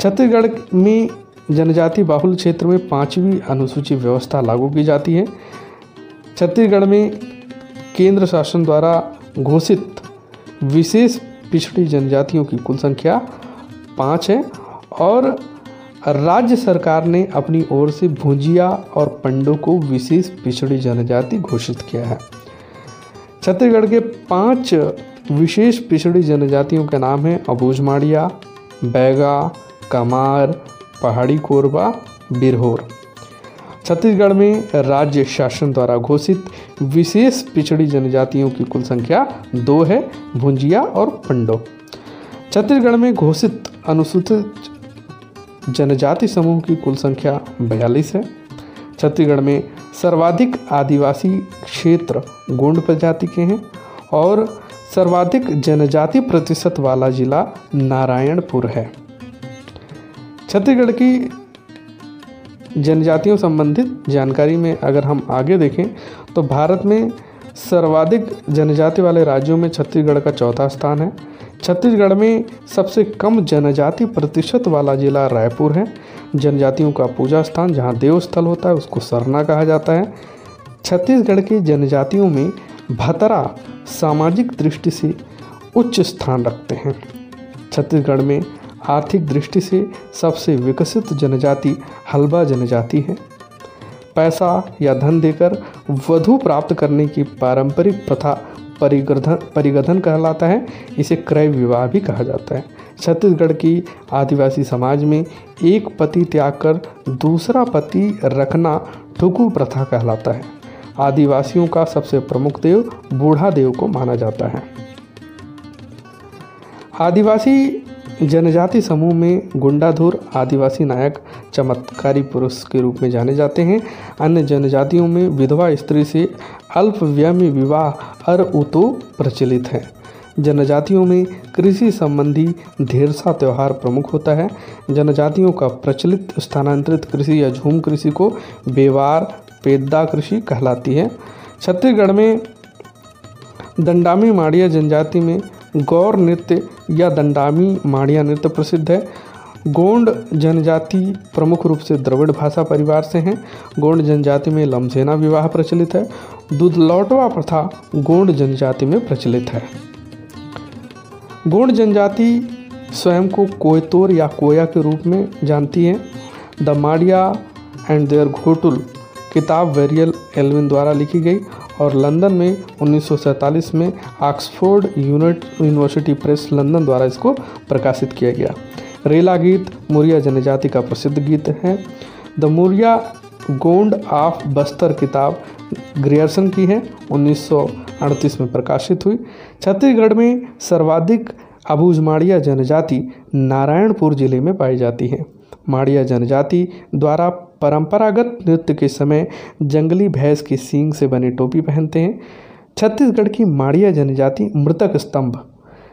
छत्तीसगढ़ में जनजाति बाहुल क्षेत्र में पांचवी अनुसूची व्यवस्था लागू की जाती है। छत्तीसगढ़ में केंद्र शासन द्वारा घोषित विशेष पिछड़ी जनजातियों की कुल संख्या पाँच है और राज्य सरकार ने अपनी ओर से भुजिया और पंडों को विशेष पिछड़ी जनजाति घोषित किया है। छत्तीसगढ़ के पाँच विशेष पिछड़ी जनजातियों के नाम हैं अबूझ माड़िया बैगा, कमार, पहाड़ी कोरबा, बिरहोर। छत्तीसगढ़ में राज्य शासन द्वारा घोषित विशेष पिछड़ी जनजातियों की कुल संख्या दो है, भुंजिया और पंडो। छत्तीसगढ़ में घोषित अनुसूचित जनजाति समूह की कुल संख्या बयालीस है। छत्तीसगढ़ में सर्वाधिक आदिवासी क्षेत्र गोंड प्रजाति के हैं और सर्वाधिक जनजाति प्रतिशत वाला जिला नारायणपुर है। छत्तीसगढ़ की जनजातियों संबंधित जानकारी में अगर हम आगे देखें तो भारत में सर्वाधिक जनजाति वाले राज्यों में छत्तीसगढ़ का चौथा स्थान है। छत्तीसगढ़ में सबसे कम जनजाति प्रतिशत वाला जिला रायपुर है। जनजातियों का पूजा स्थान जहाँ देव स्थल होता है, उसको सरना कहा जाता है। छत्तीसगढ़ की जनजातियों में भतरा सामाजिक दृष्टि से उच्च स्थान रखते हैं। छत्तीसगढ़ में आर्थिक दृष्टि से सबसे विकसित जनजाति हलबा जनजाति है। पैसा या धन देकर वधु प्राप्त करने की पारंपरिक प्रथा परिगर्धन परिगधन कहलाता है। इसे क्रय विवाह भी कहा जाता है। छत्तीसगढ़ की आदिवासी समाज में एक पति त्याग कर दूसरा पति रखना ठुकू प्रथा कहलाता है। आदिवासियों का सबसे प्रमुख देव बूढ़ा देव को माना जाता है। आदिवासी जनजाति समूह में गुंडाधुर, आदिवासी नायक, चमत्कारी पुरुष के रूप में जाने जाते हैं। अन्य जनजातियों में विधवा स्त्री से अल्प व्यय में विवाह अर उतो प्रचलित है। जनजातियों में कृषि संबंधी ढेरसा त्यौहार प्रमुख होता है। जनजातियों का प्रचलित स्थानांतरित कृषि या झूम कृषि को बेवार, पेद्दा कृषि कहलाती है। छत्तीसगढ़ में दंडामी माड़िया जनजाति में गौर नृत्य या दंडामी माड़िया नृत्य प्रसिद्ध है। गोंड जनजाति प्रमुख रूप से द्रविड़ भाषा परिवार से हैं। गोंड जनजाति में लमसेना विवाह प्रचलित है। दूध लौटवा प्रथा गोंड जनजाति में प्रचलित है। गोंड जनजाति स्वयं को कोयतोर या कोया के रूप में जानती है। The Maria and their Ghotul किताब वेरियल एलविन द्वारा लिखी गई और लंदन में 1947 में Oxford unit university press London द्वारा इसको प्रकाशित किया गया। रेला गीत मुरिया जनजाति का प्रसिद्ध गीत है। द मुरिया गोंड ऑफ़ बस्तर किताब ग्रियर्सन की है 1938 में प्रकाशित हुई। छत्तीसगढ़ में सर्वाधिक अबूझमाड़िया जनजाति नारायणपुर ज़िले में पाई जाती है। माड़िया जनजाति द्वारा परंपरागत नृत्य के समय जंगली भैंस की सींग से बनी टोपी पहनते हैं। छत्तीसगढ़ की माड़िया जनजाति मृतक स्तंभ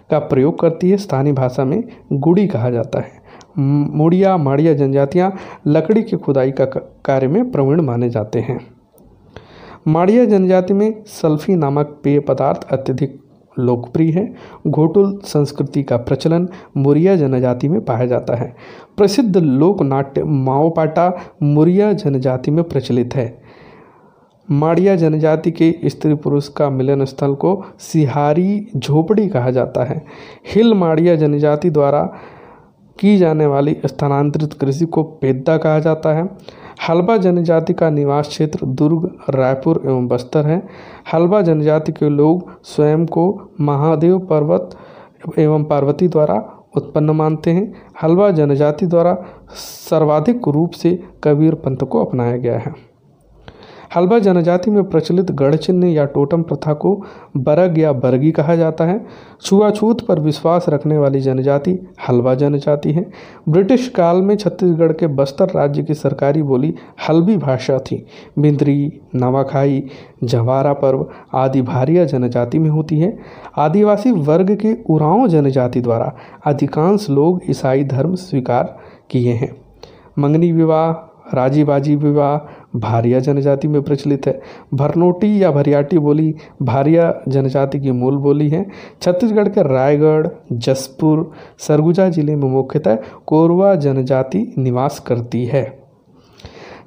का प्रयोग करती है, स्थानीय भाषा में गुड़ी कहा जाता है। मुड़िया माड़िया जनजातियाँ लकड़ी की खुदाई का, कार्य में प्रवीण माने जाते हैं। माड़िया जनजाति में सल्फी नामक पेय पदार्थ अत्यधिक लोकप्रिय है। घोटुल संस्कृति का प्रचलन मुरिया जनजाति में पाया जाता है। प्रसिद्ध लोक नाट्य माओपाटा मुरिया जनजाति में प्रचलित है। माड़िया जनजाति के स्त्री पुरुष का मिलन स्थल को सिहारी झोपड़ी कहा जाता है। हिल माड़िया जनजाति द्वारा की जाने वाली स्थानांतरित कृषि को पेद्दा कहा जाता है। हलबा जनजाति का निवास क्षेत्र दुर्ग, रायपुर एवं बस्तर है। हलवा जनजाति के लोग स्वयं को महादेव पर्वत एवं पार्वती द्वारा उत्पन्न मानते हैं। हलवा जनजाति द्वारा सर्वाधिक रूप से कबीर पंथ को अपनाया गया है। हलवा जनजाति में प्रचलित गढ़ चिन्ह या टोटम प्रथा को बरग या बरगी कहा जाता है। छुआछूत पर विश्वास रखने वाली जनजाति हलवा जनजाति है। ब्रिटिश काल में छत्तीसगढ़ के बस्तर राज्य की सरकारी बोली हल्बी भाषा थी। बिंद्री नवाखाई, जवारा पर्व आदि भारिया जनजाति में होती है। आदिवासी वर्ग के उराव जनजाति द्वारा अधिकांश लोग ईसाई धर्म स्वीकार किए हैं। मंगनी विवाह राजीबाजी विवाह भारिया जनजाति में प्रचलित है। भरनोटी या भरियाटी बोली, भारिया जनजाति की मूल बोली है। छत्तीसगढ़ के रायगढ़, जसपुर, सरगुजा ज़िले में मुख्यतः कोरवा जनजाति निवास करती है।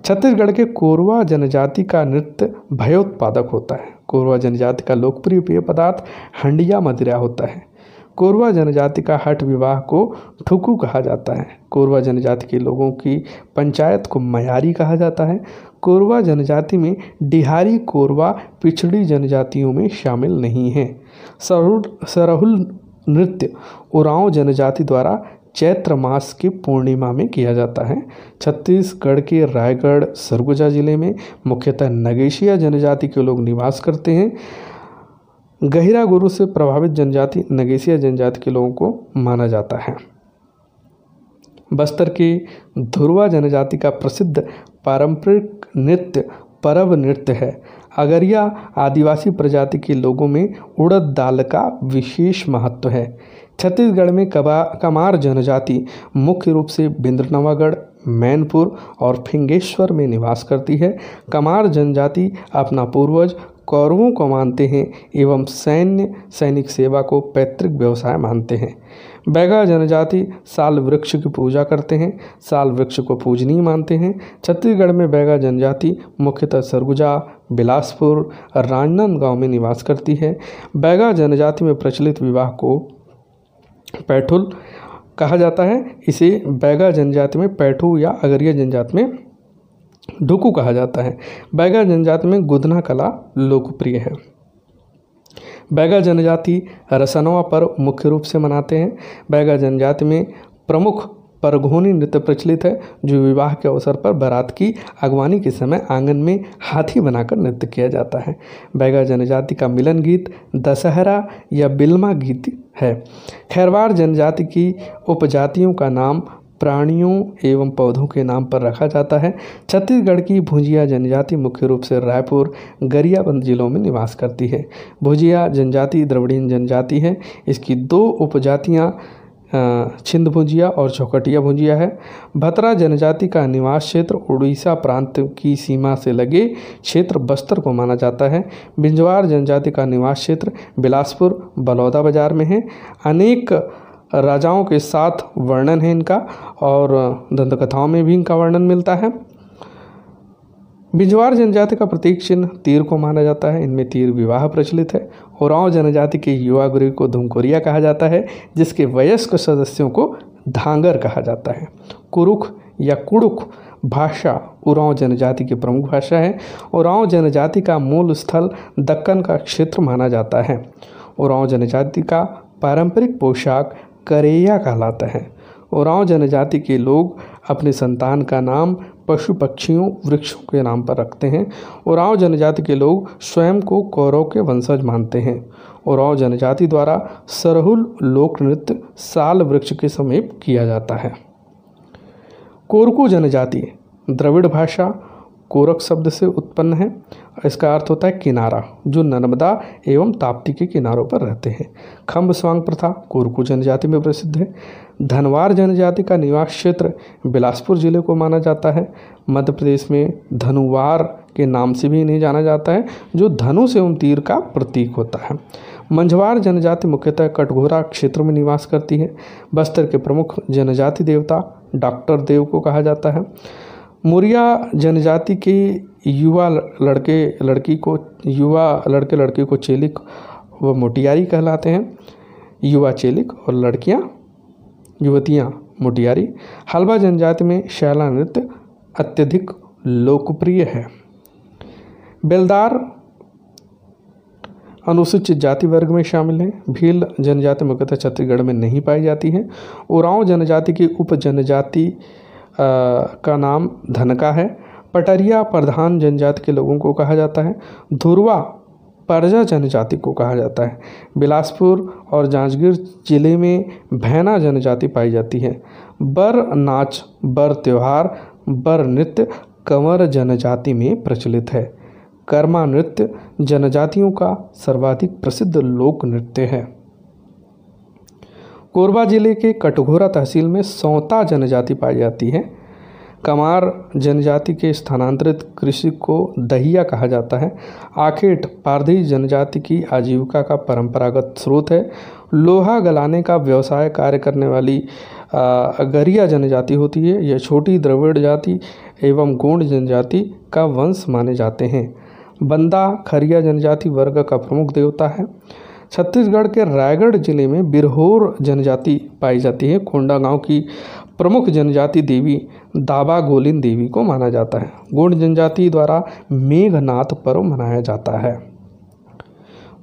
छत्तीसगढ़ के कोरवा जनजाति का नृत्य भयोत्पादक होता है। कोरवा जनजाति का लोकप्रिय पेय पदार्थ हंडिया मदिरा होता है। कोरवा जनजाति का हट विवाह को ठुकू कहा जाता है। कोरवा जनजाति के लोगों की पंचायत को मयारी कहा जाता है। कोरवा जनजाति में डिहारी कोरवा पिछड़ी जनजातियों में शामिल नहीं है। सरहुल सरहुल नृत्य उरांव जनजाति द्वारा चैत्र मास की पूर्णिमा में किया जाता है। छत्तीसगढ़ के रायगढ़, सरगुजा ज़िले में मुख्यतः नगेशिया जनजाति के लोग निवास करते हैं। गहिरा गुरु से प्रभावित जनजाति नगेशिया जनजाति के लोगों को माना जाता है। बस्तर की धुरवा जनजाति का प्रसिद्ध पारंपरिक नृत्य परब नृत्य है। अगरिया आदिवासी प्रजाति के लोगों में उड़द दाल का विशेष महत्व है। छत्तीसगढ़ में कबा, कमार जनजाति मुख्य रूप से बिंद्रनवागढ़, मैनपुर और फिंगेश्वर में निवास करती है। कमार जनजाति अपना पूर्वज कौरवों को मानते हैं एवं सैन्य सैनिक सेवा को पैतृक व्यवसाय मानते हैं। बैगा जनजाति साल वृक्ष की पूजा करते हैं। साल वृक्ष को पूजनीय मानते हैं। छत्तीसगढ़ में बैगा जनजाति मुख्यतः सरगुजा, बिलासपुर राजनांदगांव में निवास करती है। बैगा जनजाति में प्रचलित विवाह को पैठुल कहा जाता है। इसे बैगा जनजाति में पैठू या अगरिया जनजाति में ढुकू कहा जाता है। बैगा जनजाति में गुदना कला लोकप्रिय है। बैगा जनजाति रसनवा पर मुख्य रूप से मनाते हैं। बैगा जनजाति में प्रमुख परघोनी नृत्य प्रचलित है, जो विवाह के अवसर पर बारात की अगवानी के समय आँगन में हाथी बनाकर नृत्य किया जाता है। बैगा जनजाति का मिलन गीत दशहरा या बिल्मा गीत है। खैरवार जनजाति की उपजातियों का नाम प्राणियों एवं पौधों के नाम पर रखा जाता है। छत्तीसगढ़ की भुजिया जनजाति मुख्य रूप से रायपुर, गरियाबंद जिलों में निवास करती है। भुजिया जनजाति द्रविड़ीन जनजाति है। इसकी दो उपजातियाँ छिंद भुजिया और चौकटिया भुजिया है। भतरा जनजाति का निवास क्षेत्र उड़ीसा प्रांत की सीमा से लगे क्षेत्र बस्तर को माना जाता है। बिंजवार जनजाति का निवास क्षेत्र बिलासपुर बलौदा बाज़ार में है। अनेक राजाओं के साथ वर्णन है इनका और दंतकथाओं में भी इनका वर्णन मिलता है। बिजवार जनजाति का प्रतीक चिन्ह तीर को माना जाता है। इनमें तीर विवाह प्रचलित है ओराव जनजाति के युवा गुरु को धुमकोरिया कहा जाता है, जिसके वयस्क सदस्यों को धांगर कहा जाता है। कुरुख या कुड़ुख भाषा उरांव जनजाति की प्रमुख भाषा है। उराव जनजाति का मूल स्थल दक्कन का क्षेत्र माना जाता है। उराव जनजाति का पारंपरिक पोशाक करेया कहलाता है। ओराव जनजाति के लोग अपने संतान का नाम पशु पक्षियों, वृक्षों के नाम पर रखते हैं। ओराव जनजाति के लोग स्वयं को कौरव के वंशज मानते हैं। ओराव जनजाति द्वारा सरहुल लोक नृत्य साल वृक्ष के समीप किया जाता है। कोरकू जनजाति, द्रविड़ भाषा कोरक शब्द से उत्पन्न है। इसका अर्थ होता है किनारा, जो नर्मदा एवं ताप्ती के किनारों पर रहते हैं। खम्ब स्वांग प्रथा कोरकू जनजाति में प्रसिद्ध है। धनवार जनजाति का निवास क्षेत्र बिलासपुर ज़िले को माना जाता है। मध्य प्रदेश में धनुवार के नाम से भी इन्हें जाना जाता है, जो धनुष एवं तीर का प्रतीक होता है। मंझवार जनजाति मुख्यतः कटघोरा क्षेत्र में निवास करती है। बस्तर के प्रमुख जनजाति देवता डॉक्टर देव को कहा जाता है। मुरिया जनजाति के युवा लड़के, लड़की को, युवा लड़के, लड़की को चेलिक व मोटियारी कहलाते हैं। युवा चेलिक और लड़कियाँ, युवतियाँ मोटियारी। हलवा जनजाति में शैला नृत्य अत्यधिक लोकप्रिय है। बेलदार अनुसूचित जाति वर्ग में शामिल है। भील जनजाति मुख्यतः छत्तीसगढ़ में नहीं पाई जाती है। उराव जनजाति की उप जनजाति का नाम धनका है। पटरिया प्रधान जनजाति के लोगों को कहा जाता है। धुरवा परजा जनजाति को कहा जाता है। बिलासपुर और जांजगीर ज़िले में भैना जनजाति पाई जाती है। बर नाच, बर त्यौहार, बर नृत्य कंवर जनजाति में प्रचलित है। कर्मा नृत्य जनजातियों का सर्वाधिक प्रसिद्ध लोक नृत्य है। कोरबा ज़िले के कटघोरा तहसील में सौता जनजाति पाई जाती है। कमार जनजाति के स्थानांतरित कृषि को दहिया कहा जाता है। आखेट पारधी जनजाति की आजीविका का परंपरागत स्रोत है। लोहा गलाने का व्यवसाय कार्य करने वाली गरिया जनजाति होती है। यह छोटी द्रविड़ जाति एवं गोंड जनजाति का वंश माने जाते हैं। बंदा खरिया जनजाति वर्ग का प्रमुख देवता है। छत्तीसगढ़ के रायगढ़ ज़िले में बिरहोर जनजाति पाई जाती है। कोंडा गाँव की प्रमुख जनजाति देवी दाबा गोलिन देवी को माना जाता है। गोंड जनजाति द्वारा मेघनाथ पर्व मनाया जाता है।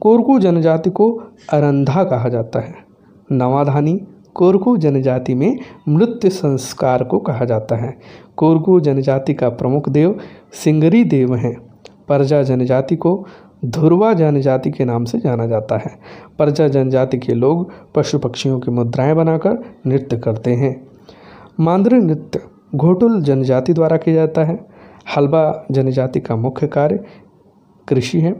कोरकू जनजाति को अरंधा कहा जाता है। नवाधानी कोरकू जनजाति में मृत्यु संस्कार को कहा जाता है। कोरकू जनजाति का प्रमुख देव सिंगरी देव हैं। परजा जनजाति को ध्रुवा जनजाति के नाम से जाना जाता है। परजा जनजाति के लोग पशु पक्षियों की मुद्राएँ बनाकर नृत्य करते हैं। मांद्री नृत्य घोटुल जनजाति द्वारा किया जाता है। हलबा जनजाति का मुख्य कार्य कृषि है।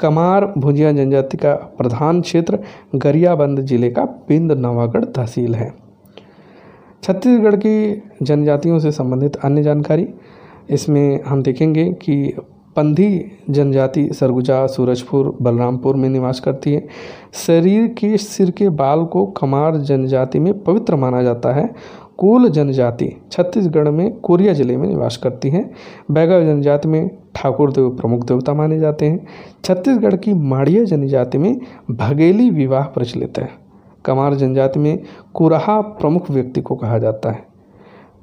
कमार भुजिया जनजाति का प्रधान क्षेत्र गरियाबंद ज़िले का पिंद नवागढ़ तहसील है। छत्तीसगढ़ की जनजातियों से संबंधित अन्य जानकारी। इसमें हम देखेंगे कि पंधी जनजाति सरगुजा, सूरजपुर, बलरामपुर में निवास करती है। शरीर के सिर के बाल को खमार जनजाति में पवित्र माना जाता है। कोल जनजाति छत्तीसगढ़ में कोरिया ज़िले में निवास करती है। बैगा जनजाति में ठाकुर देव प्रमुख देवता माने जाते हैं। छत्तीसगढ़ की माड़िया जनजाति में भगेली विवाह प्रचलित है। कमार जनजाति में कुराहा प्रमुख व्यक्ति को कहा जाता है।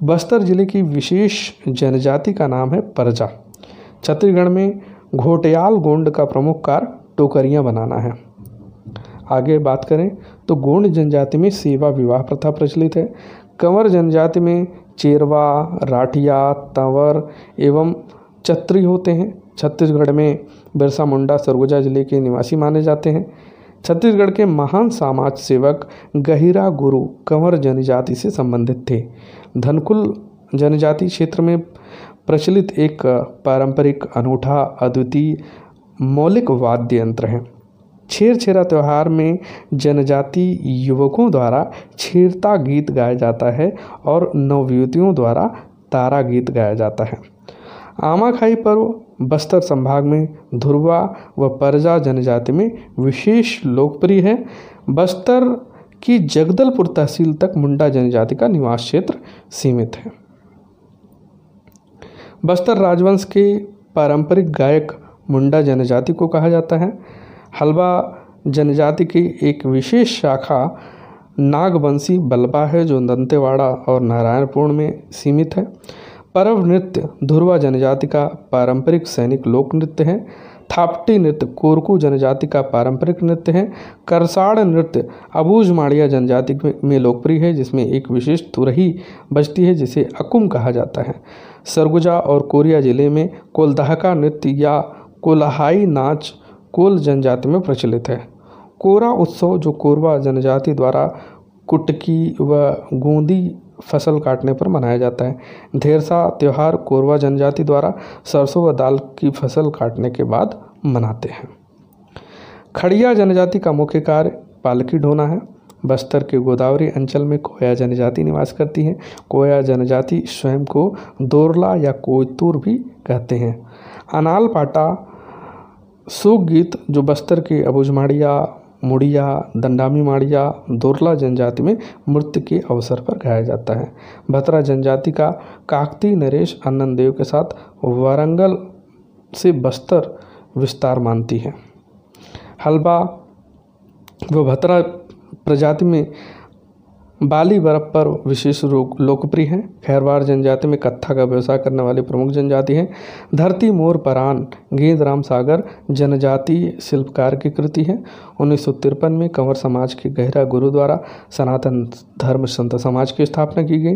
बस्तर ज़िले की विशेष जनजाति का नाम है परजा। छत्तीसगढ़ में घोटयाल गोंड का प्रमुख कार्य टोकरियाँ बनाना है। आगे बात करें तो गोंड जनजाति में सेवा विवाह प्रथा प्रचलित है। कंवर जनजाति में चेरवा, राठिया, तंवर एवं छत्री होते हैं। छत्तीसगढ़ में बिरसा मुंडा सरगुजा ज़िले के निवासी माने जाते हैं। छत्तीसगढ़ के महान समाज सेवक गहिरा गुरु कंवर जनजाति से संबंधित थे। धनकुल जनजाति क्षेत्र में प्रचलित एक पारंपरिक, अनूठा, अद्वितीय, मौलिक वाद्य यंत्र है। छेर छेरा त्यौहार में जनजाति युवकों द्वारा छेरता गीत गाया जाता है और नवयुवतियों द्वारा तारा गीत गाया जाता है। आमाखाई पर्व, बस्तर संभाग में, धुरवा व परजा जनजाति में विशेष लोकप्रिय है। बस्तर की जगदलपुर तहसील तक मुंडा जनजाति का निवास क्षेत्र सीमित है। बस्तर राजवंश के पारंपरिक गायक मुंडा जनजाति को कहा जाता है। हलवा जनजाति की एक विशेष शाखा नागवंशी बलबा है, जो दंतेवाड़ा और नारायणपुर में सीमित है। परव नृत्य धुरवा जनजाति का पारंपरिक सैनिक लोक नृत्य है। थापटी नृत्य कोरकू जनजाति का पारंपरिक नृत्य है। करसाड़ नृत्य अबूझ माड़िया जनजाति में लोकप्रिय है, जिसमें एक विशेष तुरही बजती है, जिसे अकुम कहा जाता है। सरगुजा और कोरिया ज़िले में कोलदहका नृत्य या कोल्हाई नाच कोल जनजाति में प्रचलित है। कोरा उत्सव जो कोरवा जनजाति द्वारा कुटकी व गोंदी फ़सल काटने पर मनाया जाता है। ढेरसा त्यौहार कोरवा जनजाति द्वारा सरसों व दाल की फ़सल काटने के बाद मनाते हैं। खड़िया जनजाति का मुख्य कार्य पालकी ढोना है। बस्तर के गोदावरी अंचल में कोया जनजाति निवास करती है। कोया जनजाति स्वयं को दोरला या कोयतूर भी कहते हैं। अनाल पाटा सूख गीत जो बस्तर के अबुझमाड़िया, मुड़िया, दंडामी माड़िया, दोरला जनजाति में मृत्यु के अवसर पर गाया जाता है। भतरा जनजाति का काकती नरेश आनंद देव के साथ वारंगल से बस्तर विस्तार मानती है। हलवा, व भतरा प्रजाति में बाली बर्फ़ पर विशेष रूप लोकप्रिय हैं। खैरवार जनजाति में कत्था का व्यवसाय करने वाली प्रमुख जनजाति है। धरती मोर परान गेंद राम सागर जनजाति शिल्पकार की कृति है। उन्नीस सौ तिरपन में कंवर समाज के गहरा गुरु द्वारा सनातन धर्म संत समाज की स्थापना की गई।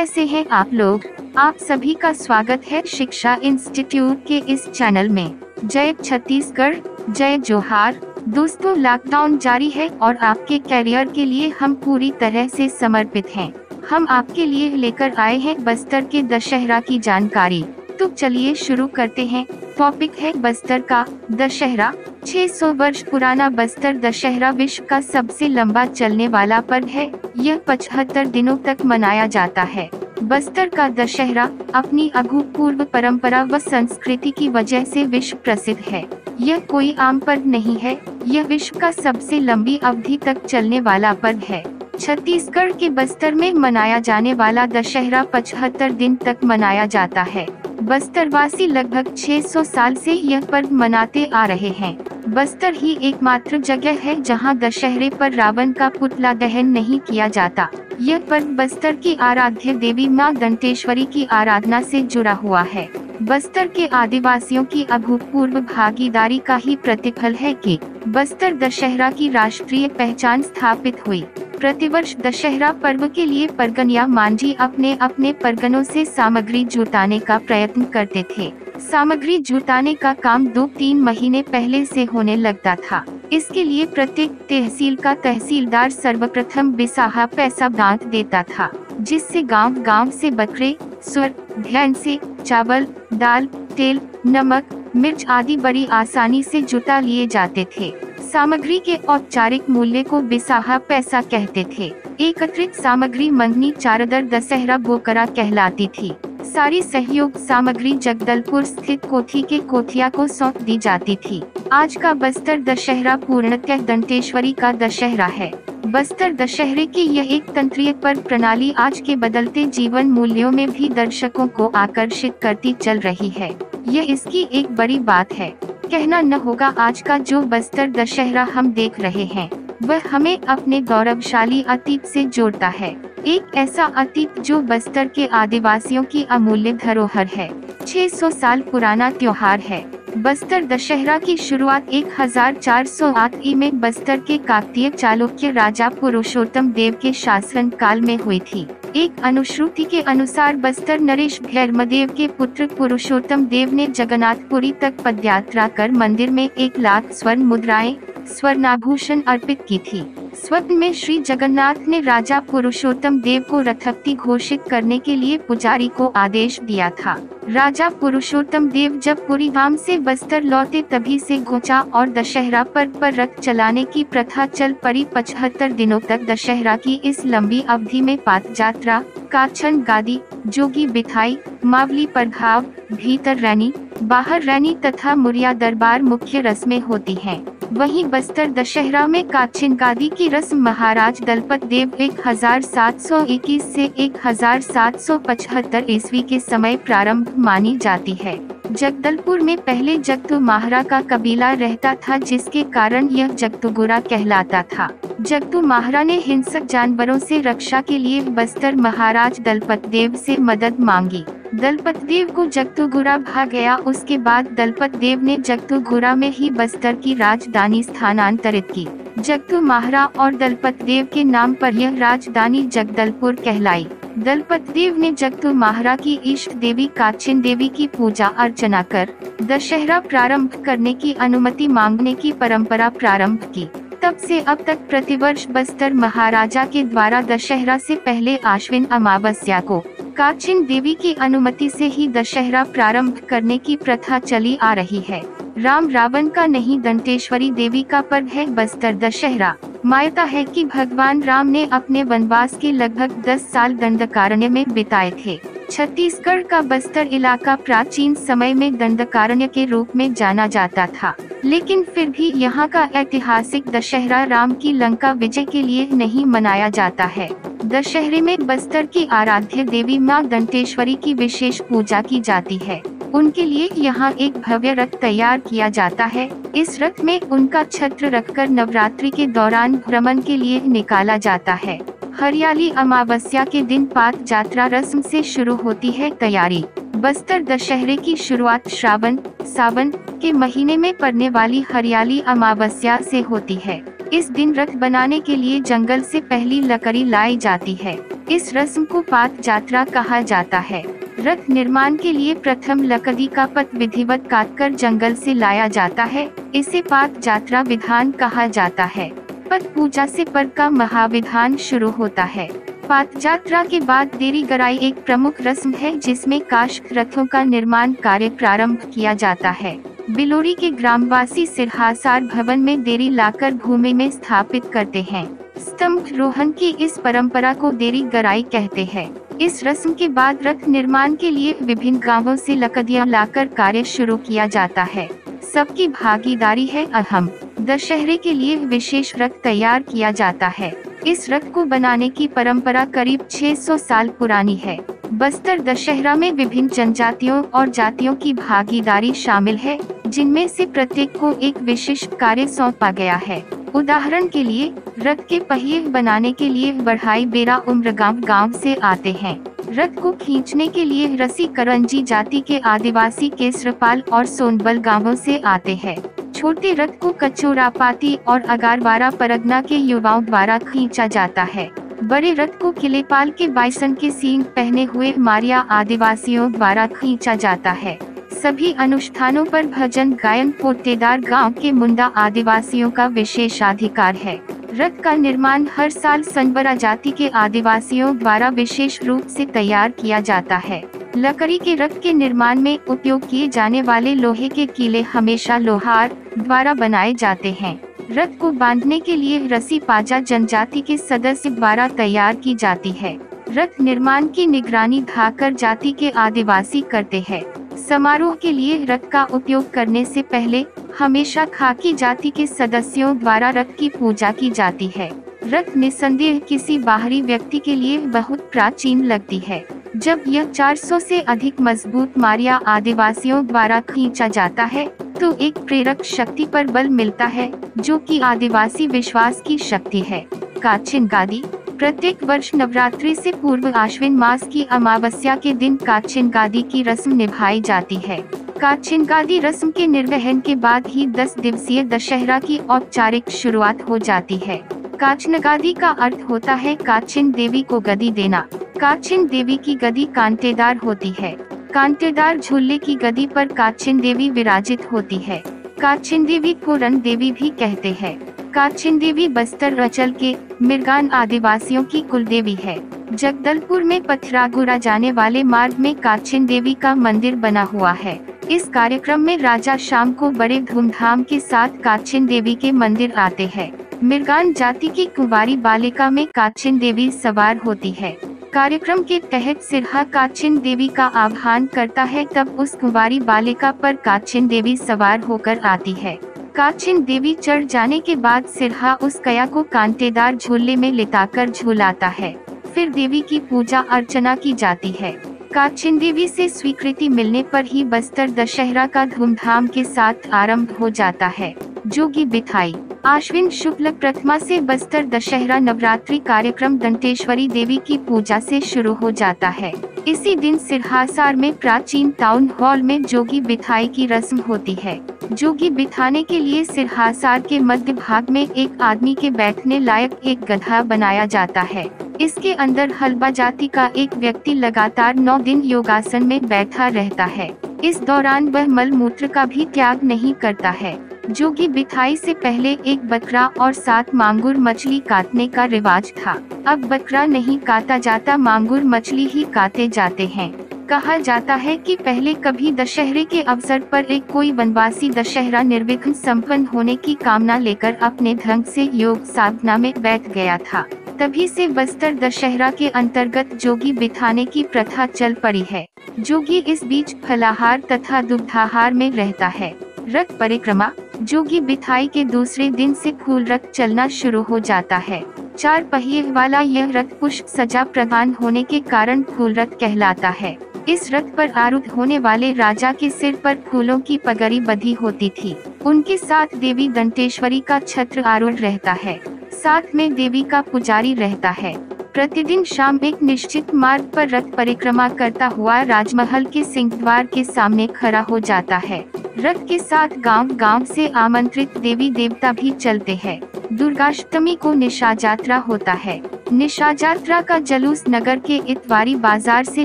कैसे हैं आप लोग। आप सभी का स्वागत है शिक्षा इंस्टीट्यूट के इस चैनल में। जय छत्तीसगढ़, जय जोहार। दोस्तों लॉकडाउन जारी है और आपके कैरियर के लिए हम पूरी तरह से समर्पित हैं। हम आपके लिए लेकर आए हैं बस्तर के दशहरा की जानकारी। तो चलिए शुरू करते हैं। टॉपिक है बस्तर का दशहरा। 600 वर्ष पुराना बस्तर दशहरा विश्व का सबसे लंबा चलने वाला पर्व है। यह पचहत्तर दिनों तक मनाया जाता है। बस्तर का दशहरा अपनी अभूतपूर्व परंपरा व संस्कृति की वजह से विश्व प्रसिद्ध है। यह कोई आम पर्व नहीं है। यह विश्व का सबसे लंबी अवधि तक चलने वाला पर्व है। छत्तीसगढ़ के बस्तर में मनाया जाने वाला दशहरा पचहत्तर दिन तक मनाया जाता है। बस्तरवासी लगभग 600 साल से यह पर्व मनाते आ रहे हैं। बस्तर ही एकमात्र जगह है जहाँ दशहरे पर रावण का पुतला दहन नहीं किया जाता। यह पर्व बस्तर की आराध्य देवी माँ दंतेश्वरी की आराधना से जुड़ा हुआ है। बस्तर के आदिवासियों की अभूतपूर्व भागीदारी का ही प्रतिफल है कि बस्तर दशहरा की राष्ट्रीय पहचान स्थापित हुई। प्रतिवर्ष दशहरा पर्व के लिए परगनिया मांझी अपने अपने परगनों से सामग्री जुटाने का प्रयत्न करते थे। सामग्री जुटाने का काम दो तीन महीने पहले से होने लगता था। इसके लिए प्रत्येक तहसील का तहसीलदार सर्वप्रथम बिसाहा पैसा बाँध देता था, जिससे गाँव गाँव से बकरे, स्वर ध्यान से चावल, दाल, तेल, नमक, मिर्च आदि बड़ी आसानी से जुटा लिए जाते थे। सामग्री के औपचारिक मूल्य को बिसाहा पैसा कहते थे। एकत्रित सामग्री मंगनी चारदर दशहरा बोकरा कहलाती थी। सारी सहयोग सामग्री जगदलपुर स्थित कोठी के कोठिया को सौंप दी जाती थी। आज का बस्तर दशहरा पूर्णतः दंतेश्वरी का दशहरा है। बस्तर दशहरे की यह एक तंत्रीय पर प्रणाली आज के बदलते जीवन मूल्यों में भी दर्शकों को आकर्षित करती चल रही है। यह इसकी एक बड़ी बात है। कहना न होगा आज का जो बस्तर दशहरा हम देख रहे हैं, वह हमें अपने गौरवशाली अतीत से जोड़ता है। एक ऐसा अतीत जो बस्तर के आदिवासियों की अमूल्य धरोहर है। 600 साल पुराना त्योहार है। बस्तर दशहरा की शुरुआत 1408 ई में बस्तर के काकतीय चालुक्य राजा पुरुषोत्तम देव के शासन काल में हुई थी। एक अनुश्रुति के अनुसार बस्तर नरेश भैरमदेव के पुत्र पुरुषोत्तम देव ने जगन्नाथपुरी तक पदयात्रा कर मंदिर में एक लाख स्वर्ण मुद्राएँ स्वर्णाभूषण अर्पित की थी। स्वप्न में श्री जगन्नाथ ने राजा पुरुषोत्तम देव को रथक्ति घोषित करने के लिए पुजारी को आदेश दिया था। राजा पुरुषोत्तम देव जब पुरी धाम से बस्तर लौटे तभी से गोचा और दशहरा पर्व पर रथ चलाने की प्रथा चल पड़ी। पचहत्तर दिनों तक दशहरा की इस लंबी अवधि में पात जात्रा काछन गादी जोगी बिथाई मावली प्रभाव, भीतर रैनी बाहर रैनी तथा मुरिया दरबार मुख्य रस्में होती हैं। वहीं बस्तर दशहरा में काछिन गादी की रस्म महाराज दलपत देव 1721 से 1775 ईस्वी के समय प्रारंभ मानी जाती है। जगदलपुर में पहले जगतु माहरा का कबीला रहता था, जिसके कारण यह जगतुगुरा कहलाता था। जगतु माहरा ने हिंसक जानवरों से रक्षा के लिए बस्तर महाराज दलपत देव से मदद मांगी। दलपत देव को जगतुगुरा भाग गया उसके बाद दलपत देव ने जगतुगुरा में ही बस्तर की राजधानी स्थानांतरित की। जगतु माहरा और दलपत देव के नाम पर यह राजधानी जगदलपुर कहलाई। दलपत देव ने जगतु माहरा की इष्ट देवी काचिन देवी की पूजा अर्चना कर, दशहरा प्रारंभ करने की अनुमति मांगने की परंपरा प्रारंभ की। तब से अब तक प्रतिवर्ष बस्तर महाराजा के द्वारा दशहरा से पहले आश्विन अमावस्या को काचिन देवी की अनुमति से ही दशहरा प्रारंभ करने की प्रथा चली आ रही है। राम रावण का नहीं, दंतेश्वरी देवी का पर्व है बस्तर दशहरा। मान्यता है कि भगवान राम ने अपने वनवास के लगभग 10 साल दंडकारण्य में बिताए थे। छत्तीसगढ़ का बस्तर इलाका प्राचीन समय में दंडकारण्य के रूप में जाना जाता था। लेकिन फिर भी यहाँ का ऐतिहासिक दशहरा राम की लंका विजय के लिए नहीं मनाया जाता है। दशहरे में बस्तर की आराध्य देवी माँ दंतेश्वरी की विशेष पूजा की जाती है। उनके लिए यहाँ एक भव्य रथ तैयार किया जाता है। इस रथ में उनका छत्र रखकर नवरात्रि के दौरान भ्रमण के लिए निकाला जाता है। हरियाली अमावस्या के दिन पात यात्रा रस्म से शुरू होती है तैयारी। बस्तर दशहरे की शुरुआत श्रावण, सावन के महीने में पड़ने वाली हरियाली अमावस्या से होती है। इस दिन रथ बनाने के लिए जंगल से पहली लकड़ी लाई जाती है। इस रस्म को पात यात्रा कहा जाता है। रथ निर्माण के लिए प्रथम लकड़ी का पत विधिवत काटकर जंगल से लाया जाता है। इसे पात यात्रा विधान कहा जाता है। पत पूजा से पर का महाविधान शुरू होता है। पात यात्रा के बाद देरी गराई एक प्रमुख रस्म है, जिसमें काश रथों का निर्माण कार्य प्रारंभ किया जाता है। बिलोरी के ग्रामवासी सिरहासार भवन में देरी लाकर भूमि में स्थापित करते हैं। स्तंभ रोहन की इस परंपरा को देरी गराई कहते हैं। इस रस्म के बाद रथ निर्माण के लिए विभिन्न गाँवों से लकड़ियाँ लाकर कार्य शुरू किया जाता है। सबकी भागीदारी है अहम। दशहरे के लिए विशेष रथ तैयार किया जाता है। इस रथ को बनाने की परंपरा करीब 600 साल पुरानी है। बस्तर दशहरा में विभिन्न जनजातियों और जातियों की भागीदारी शामिल है, जिनमें से प्रत्येक को एक विशिष्ट कार्य सौंपा गया है। उदाहरण के लिए, रथ के पहिए बनाने के लिए बढ़ाई बेरा उम्र गाँव गाँव से आते हैं। रथ को खींचने के लिए रसी करंजी जाति के आदिवासी केसरपाल और सोनबल गाँवों से आते हैं। छोटे रथ को कचोरापाती और अगारवारा परगना के युवाओं द्वारा खींचा जाता है। बड़े रथ को किलेपाल के बाइसन के सींग पहने हुए मारिया आदिवासियों द्वारा खींचा जाता है। सभी अनुष्ठानों पर भजन, गायन पोटेदार गाँव के मुंडा आदिवासियों का विशेषाधिकार है। रथ का निर्माण हर साल सनबरा जाति के आदिवासियों द्वारा विशेष रूप से तैयार किया जाता है। लकड़ी के रथ के निर्माण में उपयोग किए जाने वाले लोहे के कीले हमेशा लोहार द्वारा बनाए जाते हैं। रथ को बांधने के लिए रसी पाजा जनजाति के सदस्य द्वारा तैयार की जाती है। रथ निर्माण की निगरानी धाकर जाति के आदिवासी करते हैं। समारोह के लिए रथ का उपयोग करने से पहले हमेशा खाकी जाति के सदस्यों द्वारा रथ की पूजा की जाती है। रथ निसंदेह किसी बाहरी व्यक्ति के लिए बहुत प्राचीन लगती है। जब यह 400 से अधिक मज़बूत मारिया आदिवासियों द्वारा खींचा जाता है तो एक प्रेरक शक्ति पर बल मिलता है, जो कि आदिवासी विश्वास की शक्ति है। काचिन गादी प्रत्येक वर्ष नवरात्रि से पूर्व आश्विन मास की अमावस्या के दिन काचिन गादी की रस्म निभाई जाती है। काचिनगादी रस्म के निर्वहन के बाद ही 10 दिवसीय दशहरा की औपचारिक शुरुआत हो जाती है। काचनगादी का अर्थ होता है काचिन देवी को गदी देना। काचिन देवी की गदी कांटेदार होती है। कांटेदार झूले की गदी पर काचिन देवी विराजित होती है। काचिन देवी को रण देवी भी कहते हैं। काचिन देवी बस्तर रचल के मिर्गान आदिवासियों की कुल देवी है। जगदलपुर में पथरागुड़ा जाने वाले मार्ग में काचिन देवी का मंदिर बना हुआ है। इस कार्यक्रम में राजा शाम को बड़े धूमधाम के साथ काचिन देवी के मंदिर आते हैं। मिर्गान जाति की कुंवारी बालिका में काचिन देवी सवार होती है। कार्यक्रम के तहत सिरहा काचिन देवी का आह्वान करता है तब उस कुंवारी बालिका पर काचिन देवी सवार होकर आती है। काचिन देवी चढ़ जाने के बाद सिरहा उस कया को कांटेदार झूले में लिटाकर झूलाता है। फिर देवी की पूजा अर्चना की जाती है। काचिन देवी से स्वीकृति मिलने पर ही बस्तर दशहरा का धूमधाम के साथ आरंभ हो जाता है। जोगी बिथाई, आश्विन शुक्ल प्रतिमा से बस्तर दशहरा नवरात्रि कार्यक्रम दंतेश्वरी देवी की पूजा से शुरू हो जाता है। इसी दिन सिरहासार में प्राचीन टाउन हॉल में जोगी बिथाई की रस्म होती है। जोगी बिठाने के लिए सिरहासार के मध्य भाग में एक आदमी के बैठने लायक एक गधा बनाया जाता है। इसके अंदर हलबा जाति का एक व्यक्ति लगातार नौ दिन योगासन में बैठा रहता है। इस दौरान वह मल मूत्र का भी त्याग नहीं करता है, जो जोगी बिठाई से पहले एक बकरा और सात मांगुर मछली काटने का रिवाज था। अब बकरा नहीं काटा जाता, मांगुर मछली ही काटे जाते हैं। कहा जाता है कि पहले कभी दशहरे के अवसर पर एक कोई वनवासी दशहरा निर्विघ्न संपन्न होने की कामना लेकर अपने ढंग से योग साधना में बैठ गया था। तभी से बस्तर दशहरा के अंतर्गत जोगी बिठाने की प्रथा चल पड़ी है। जोगी इस बीच फलाहार तथा दुग्धाहार में रहता है। रथ परिक्रमा, जोगी बिठाई के दूसरे दिन से फूल रथ चलना शुरू हो जाता है। चार पहिए वाला यह रथ पुष्प सजा प्रदान होने के कारण फूल रथ कहलाता है। इस रथ पर आरूढ़ होने वाले राजा के सिर पर फूलों की पगड़ी बधी होती थी। उनके साथ देवी दंतेश्वरी का छत्र आरूढ़ रहता है। साथ में देवी का पुजारी रहता है। प्रतिदिन शाम एक निश्चित मार्ग पर रथ परिक्रमा करता हुआ राजमहल के सिंह द्वार के सामने खड़ा हो जाता है। रथ के साथ गाँव गाँव से आमंत्रित देवी देवता भी चलते हैं। दुर्गाष्टमी को निशा यात्रा होता है। निशा यात्रा का जलूस नगर के इतवारी बाज़ार से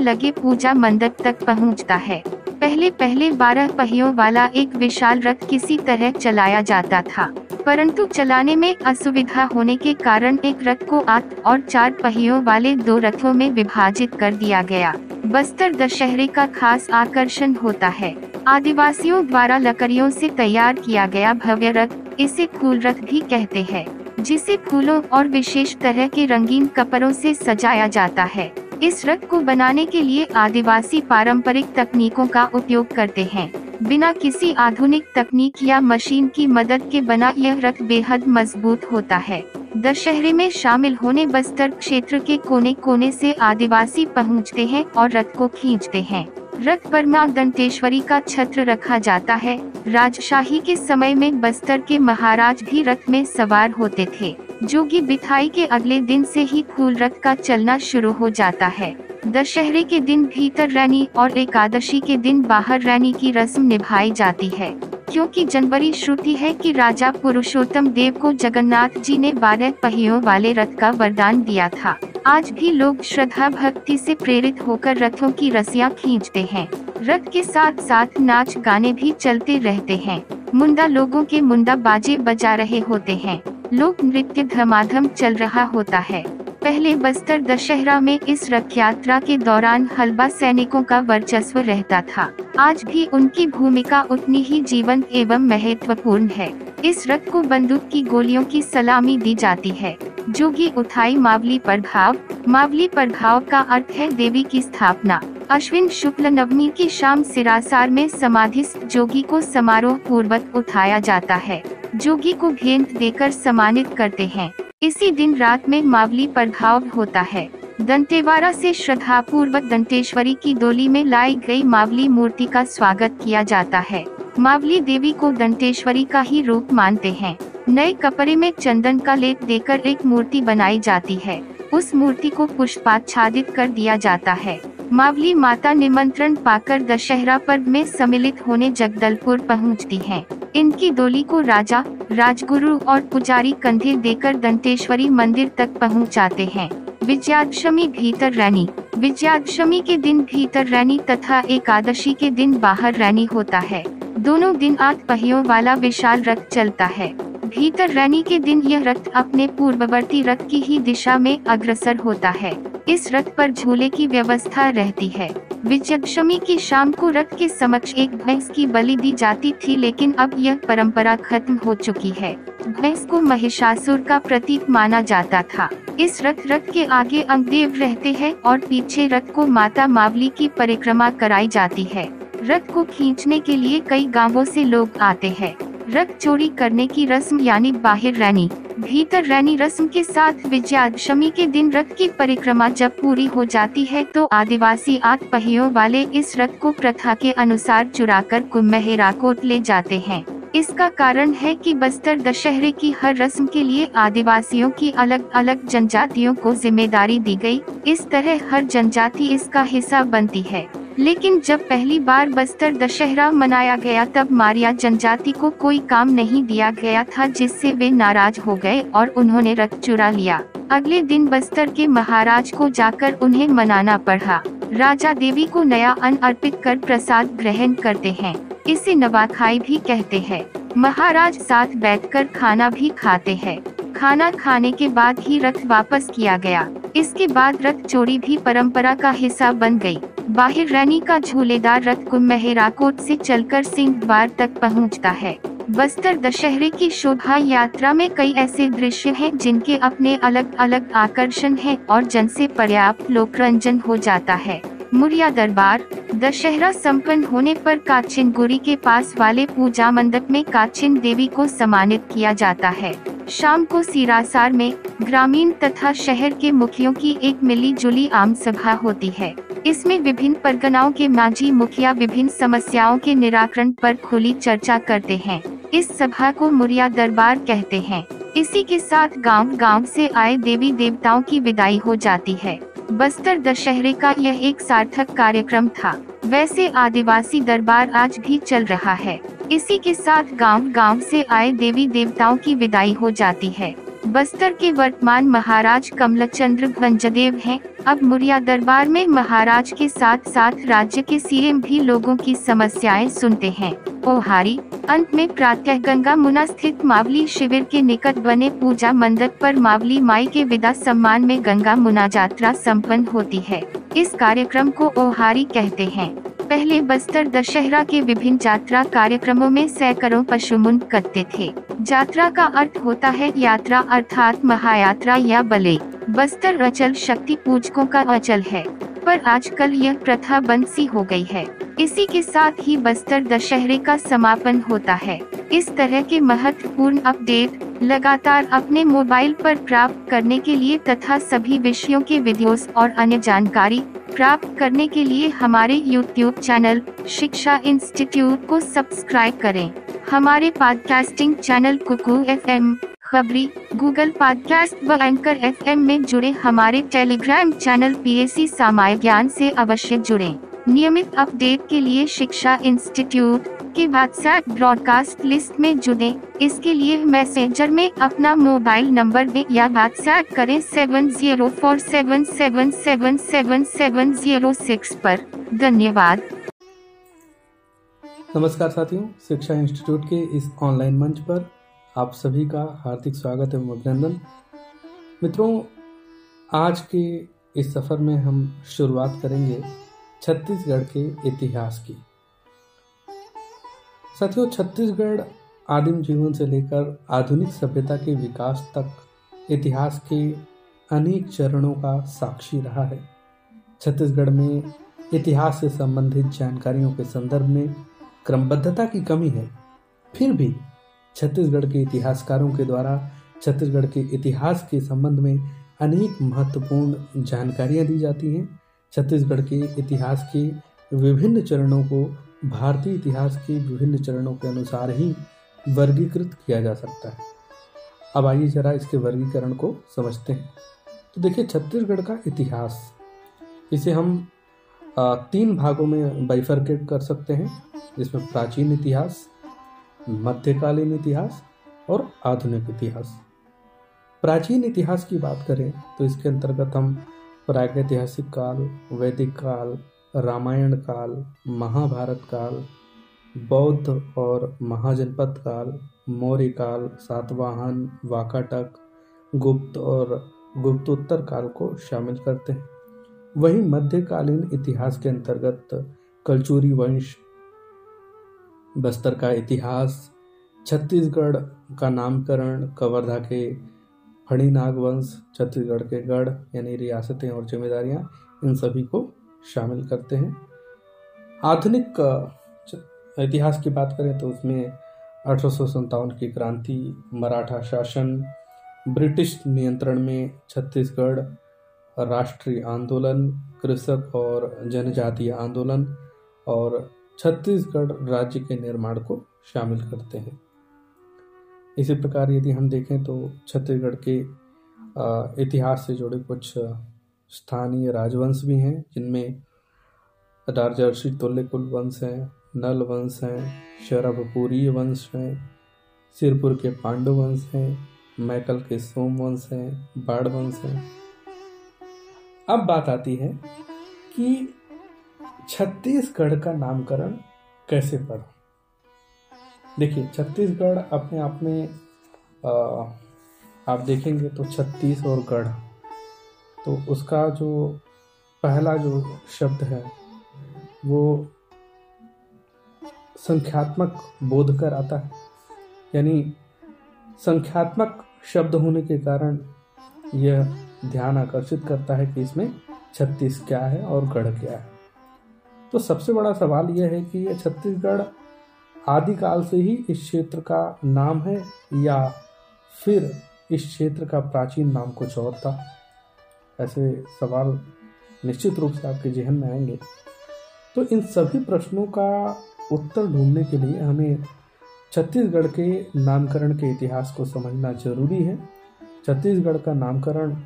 लगे पूजा मंडप तक पहुँचता है। पहले पहले बारह पहियों वाला एक विशाल रथ किसी तरह चलाया जाता था। परंतु चलाने में असुविधा होने के कारण एक रथ को आठ और चार पहियों वाले दो रथों में विभाजित कर दिया गया। बस्तर दशहरे का खास आकर्षण होता है। आदिवासियों द्वारा लकड़ियों से तैयार किया गया भव्य रथ, इसे फूल रथ भी कहते हैं। जिसे फूलों और विशेष तरह के रंगीन कपड़ों से सजाया जाता है। इस रथ को बनाने के लिए आदिवासी पारंपरिक तकनीकों का उपयोग करते हैं। बिना किसी आधुनिक तकनीक या मशीन की मदद के बना यह रथ बेहद मज़बूत होता है। दशहरे में शामिल होने बस्तर क्षेत्र के कोने कोने से आदिवासी पहुँचते हैं और रथ को खींचते हैं। रथ पर माँ दंतेश्वरी का छत्र रखा जाता है। राजशाही के समय में बस्तर के महाराज भी रथ में सवार होते थे। जो की बिथाई के अगले दिन से ही फूल रथ का चलना शुरू हो जाता है। दशहरे के दिन भीतर रैनी और एकादशी के दिन बाहर रैनी की रस्म निभाई जाती है। क्योंकि जनवरी श्रुति है कि राजा पुरुषोत्तम देव को जगन्नाथ जी ने बारह पहियों वाले रथ का वरदान दिया था। आज भी लोग श्रद्धा भक्ति से प्रेरित होकर रथों की रसियाँ खींचते हैं। रथ के साथ साथ नाच गाने भी चलते रहते हैं। मुंडा लोगों के मुंडा बाजे बजा रहे होते हैं। लोक नृत्य धमाधम चल रहा होता है। पहले बस्तर दशहरा में इस रथ यात्रा के दौरान हलबा सैनिकों का वर्चस्व रहता था। आज भी उनकी भूमिका उतनी ही जीवंत एवं महत्वपूर्ण है। इस रथ को बंदूक की गोलियों की सलामी दी जाती है जोगी उठाई मावली प्रभाव मावली प्रभाव का अर्थ है देवी की स्थापना। अश्विन शुक्ल नवमी की शाम सिरासार में समाधि जोगी को समारोह पूर्वक उठाया जाता है। जोगी को भेंट देकर सम्मानित करते हैं। इसी दिन रात में मावली प्रभाव होता है। दंतेवाड़ा से श्रद्धा पूर्वक दंतेश्वरी की डोली में लाई गई मावली मूर्ति का स्वागत किया जाता है। मावली देवी को दंतेश्वरी का ही रूप मानते हैं। नए कपड़े में चंदन का लेप देकर एक मूर्ति बनाई जाती है। उस मूर्ति को पुष्पाच्छादित कर दिया जाता है। मावली माता निमंत्रण पाकर दशहरा पर्व में सम्मिलित होने जगदलपुर पहुँचती हैं। इनकी डोली को राजा, राजगुरु और पुजारी कंधे देकर दंतेश्वरी मंदिर तक पहुंचाते हैं। विजयादशमी भीतर रैनी विजयादशमी के दिन भीतर रैनी तथा एकादशी के दिन बाहर रैनी होता है। दोनों दिन आठ पहियों वाला विशाल रथ चलता है। भीतर रैनी के दिन यह रथ अपने पूर्ववर्ती रथ की ही दिशा में अग्रसर होता है। इस रथ पर झूले की व्यवस्था रहती है। विजयदशमी की शाम को रथ के समक्ष एक भैंस की बलि दी जाती थी, लेकिन अब यह परंपरा खत्म हो चुकी है। भैंस को महिषासुर का प्रतीक माना जाता था। इस रथ रथ के आगे अंगदेव रहते हैं और पीछे रथ को माता मावली की परिक्रमा कराई जाती है। रथ को खींचने के लिए कई गाँवों से लोग आते हैं। रथ चोरी करने की रस्म यानी बाहर रैनी। भीतर रैनी रस्म के साथ विजयादशमी के दिन रथ की परिक्रमा जब पूरी हो जाती है तो आदिवासी आठ पहियों वाले इस रथ को प्रथा के अनुसार चुराकर कुम्भेरा कोट ले जाते हैं। इसका कारण है कि बस्तर दशहरे की हर रस्म के लिए आदिवासियों की अलग अलग जनजातियों को ज़िम्मेदारी दी गई। इस तरह हर जनजाति इसका हिस्सा बनती है। लेकिन जब पहली बार बस्तर दशहरा मनाया गया तब मारिया जनजाति को कोई काम नहीं दिया गया था जिससे वे नाराज़ हो गए और उन्होंने रथ चुरा लिया। अगले दिन बस्तर के महाराज को जाकर उन्हें मनाना पड़ा। राजा देवी को नया अन्न अर्पित कर प्रसाद ग्रहण करते हैं। इसे नवाखाई भी कहते हैं। महाराज साथ बैठकर खाना भी खाते हैं। खाना खाने के बाद ही रथ वापस किया गया। इसके बाद रथ चोरी भी परंपरा का हिस्सा बन गई। बाहिर रैनी का झूलेदार रथ कुम्भेराकोट से चलकर सिंह द्वार तक पहुँचता है। बस्तर दशहरे की शोभा यात्रा में कई ऐसे दृश्य हैं जिनके अपने अलग अलग आकर्षण हैं और जन से पर्याप्त लोकरंजन हो जाता है। मुरिया दरबार, दशहरा संपन्न होने पर काचिन गुरी के पास वाले पूजा मंडप में काचिन देवी को सम्मानित किया जाता है। शाम को सिरासार में ग्रामीण तथा शहर के मुखियों की एक मिली जुली आम सभा होती है। इसमें विभिन्न परगनाओं के मांझी मुखिया विभिन्न समस्याओं के निराकरण पर खुली चर्चा करते हैं। इस सभा को मुरिया दरबार कहते हैं। इसी के साथ गाँव गाँव से आए देवी देवताओं की विदाई हो जाती है। बस्तर दशहरे का यह एक सार्थक कार्यक्रम था। वैसे आदिवासी दरबार आज भी चल रहा है। इसी के साथ गाँव गाँव से आए देवी देवताओं की विदाई हो जाती है। बस्तर के वर्तमान महाराज कमलचंद्र भंजदेव हैं। अब मुरिया दरबार में महाराज के साथ साथ राज्य के सीएम भी लोगों की समस्याएँ सुनते हैं। ओहारी, अंत में प्रातः गंगा मुना स्थित मावली शिविर के निकट बने पूजा मंडप पर मावली माई के विदा सम्मान में गंगा मुना यात्रा संपन्न होती है। इस कार्यक्रम को ओहारी कहते हैं। पहले बस्तर दशहरा के विभिन्न यात्रा कार्यक्रमों में सैकड़ों पशुमुन करते थे। यात्रा का अर्थ होता है यात्रा अर्थात महायात्रा या बले। बस्तर अचल शक्ति पूजकों का अचल है, पर आजकल यह प्रथा बंद सी हो गई है। इसी के साथ ही बस्तर दशहरे का समापन होता है। इस तरह के महत्वपूर्ण अपडेट लगातार अपने मोबाइल पर प्राप्त करने के लिए तथा सभी विषयों के वीडियोस और अन्य जानकारी प्राप्त करने के लिए हमारे YouTube चैनल शिक्षा इंस्टीट्यूट को सब्सक्राइब करें हमारे podcasting channel Kuku FM Khabri Google podcast व एंकर एफ़ में जुड़े हमारे टेलीग्राम चैनल पीएसी सामाय ज्ञान से अवश्य जुड़ें। नियमित अपडेट के लिए शिक्षा इंस्टीट्यूट के व्हाट्सएप ब्रॉडकास्ट लिस्ट में जुड़े। इसके लिए मैसेजर में अपना मोबाइल नंबर दें या व्हाट्सएप करें seven zero four seven seven seven seven seven zero six पर। धन्यवाद। नमस्कार साथियों, शिक्षा इंस्टीट्यूट के इस ऑनलाइन मंच पर आप सभी का हार्दिक स्वागत एवं अभिनंदन। मित्रों, आज के इस सफ़र में हम शुरुआत करेंगे छत्तीसगढ़ के इतिहास की। साथियों, छत्तीसगढ़ आदिम जीवन से लेकर आधुनिक सभ्यता के विकास तक इतिहास के अनेक चरणों का साक्षी रहा है। छत्तीसगढ़ में इतिहास से संबंधित जानकारियों के संदर्भ में क्रमबद्धता की कमी है। फिर भी छत्तीसगढ़ के इतिहासकारों के द्वारा छत्तीसगढ़ के इतिहास के संबंध में अनेक महत्वपूर्ण जानकारियाँ दी जाती हैं। छत्तीसगढ़ के इतिहास के विभिन्न चरणों को, भारतीय इतिहास के विभिन्न चरणों के अनुसार ही वर्गीकृत किया जा सकता है। अब आइए जरा इसके वर्गीकरण को समझते हैं। तो देखिए, छत्तीसगढ़ का इतिहास। इसे हम तीन भागों में बाइफरकेट कर सकते हैं। जिसमें प्राचीन इतिहास, मध्यकालीन इतिहास और आधुनिक इतिहास। प्राचीन इतिहास की बात करें तो इसके अंतर्गत हम प्रागैतिहासिक काल, वैदिक काल, रामायण काल, महाभारत काल, बौद्ध और महाजनपद काल, मौर्य काल, सातवाहन, वाकाटक, गुप्त और गुप्तोत्तर काल को शामिल करते हैं। वहीं मध्यकालीन इतिहास के अंतर्गत कलचूरी वंश, बस्तर का इतिहास, छत्तीसगढ़ का नामकरण, कवर्धा के फणीनाग वंश छत्तीसगढ़ के गढ़, यानी रियासतें और जिम्मेदारियाँ, इन सभी को शामिल करते हैं। आधुनिक इतिहास की बात करें तो उसमें अठारह सौ सत्तावन की क्रांति, मराठा शासन, ब्रिटिश नियंत्रण में छत्तीसगढ़, राष्ट्रीय आंदोलन, कृषक और जनजातीय आंदोलन और छत्तीसगढ़ राज्य के निर्माण को शामिल करते हैं। इसी प्रकार यदि हम देखें तो छत्तीसगढ़ के इतिहास से जुड़े कुछ स्थानीय राजवंश भी हैं, जिनमें राजर्षि तुल्यकुल वंश हैं, नल वंश हैं, शरभपुरी वंश हैं, सिरपुर के पांडु वंश हैं, मैकल के सोम वंश हैं, बाढ़ वंश हैं। अब बात आती है कि छत्तीसगढ़ का नामकरण कैसे पड़ा? देखिए छत्तीसगढ़ अपने आप में आ, आप देखेंगे तो छत्तीस और गढ़। तो उसका जो पहला जो शब्द है वो संख्यात्मक बोध कर आता है। यानी संख्यात्मक शब्द होने के कारण यह ध्यान आकर्षित करता है कि इसमें छत्तीस क्या है और गढ़ क्या है। तो सबसे बड़ा सवाल यह है कि यह छत्तीसगढ़ आदिकाल से ही इस क्षेत्र का नाम है या फिर इस क्षेत्र का प्राचीन नाम कुछ और था? ऐसे सवाल निश्चित रूप से आपके जहन में आएँगे। तो इन सभी प्रश्नों का उत्तर ढूँढने के लिए हमें छत्तीसगढ़ के नामकरण के इतिहास को समझना ज़रूरी है। छत्तीसगढ़ का नामकरण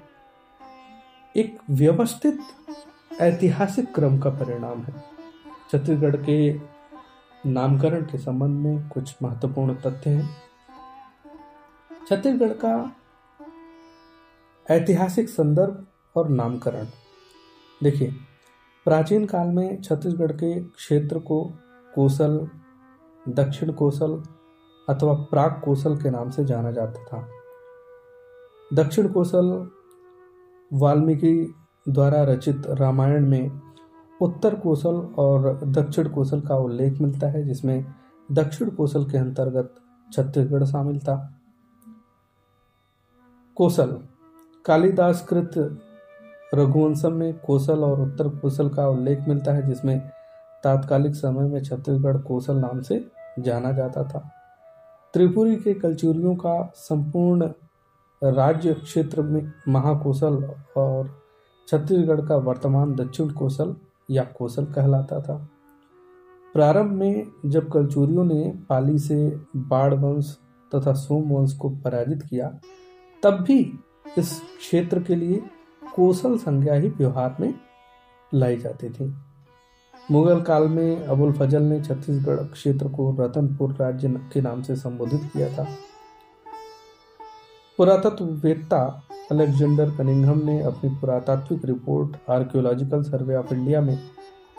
एक व्यवस्थित ऐतिहासिक क्रम का परिणाम है। छत्तीसगढ़ के नामकरण के संबंध में कुछ महत्वपूर्ण तथ्य हैं। छत्तीसगढ़ का ऐतिहासिक संदर्भ और नामकरण। देखिए, प्राचीन काल में छत्तीसगढ़ के क्षेत्र को कोसल, दक्षिण कोसल अथवा प्राग कोसल के नाम से जाना जाता था। दक्षिण कोसल वाल्मीकि द्वारा रचित रामायण में उत्तर कोसल और दक्षिण कोसल का उल्लेख मिलता है, जिसमें दक्षिण कोसल के अंतर्गत छत्तीसगढ़ शामिल था। कोसल कालिदास कृत रघुवंशम में कोसल और उत्तर कोसल का उल्लेख मिलता है, जिसमें तात्कालिक समय में छत्तीसगढ़ कोसल नाम से जाना जाता था। त्रिपुरी के कलचूरियों का संपूर्ण राज्य क्षेत्र में महाकोसल और छत्तीसगढ़ का वर्तमान दक्षिण कोसल या कोसल कहलाता था। प्रारंभ में जब कलचुरियों ने पाली से बाढ़ वंश तथा सोम वंश को पराजित किया, तब भी इस क्षेत्र के लिए कोसल संज्ञा ही व्यवहार में लाई जाती थी। मुगल काल में अबुल फजल ने छत्तीसगढ़ क्षेत्र को रतनपुर राज्य के नाम से संबोधित किया था। पुरातत्ववेत्ता अलेक्जेंडर कनिंघम ने अपनी पुरातात्विक report Archaeological Survey of India में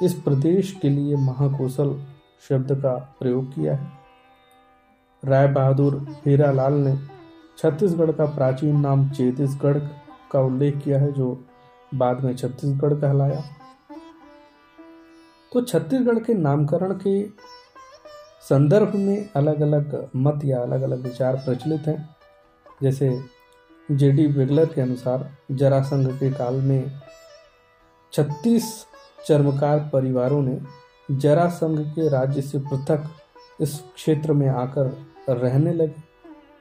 इस प्रदेश के लिए महाकोशल शब्द का प्रयोग किया है। राय बहादुर हीरालाल ने छत्तीसगढ़ का प्राचीन नाम चेतीसगढ़ का उल्लेख किया है, जो बाद में छत्तीसगढ़ कहलाया। तो छत्तीसगढ़ के नामकरण के संदर्भ में अलग अलग मत या अलग अलग विचार प्रचलित हैं, जैसे जे डी विगलर के अनुसार जरासंघ के काल में छत्तीस चर्मकार परिवारों ने जरासंघ के राज्य से पृथक इस क्षेत्र में आकर रहने लगे,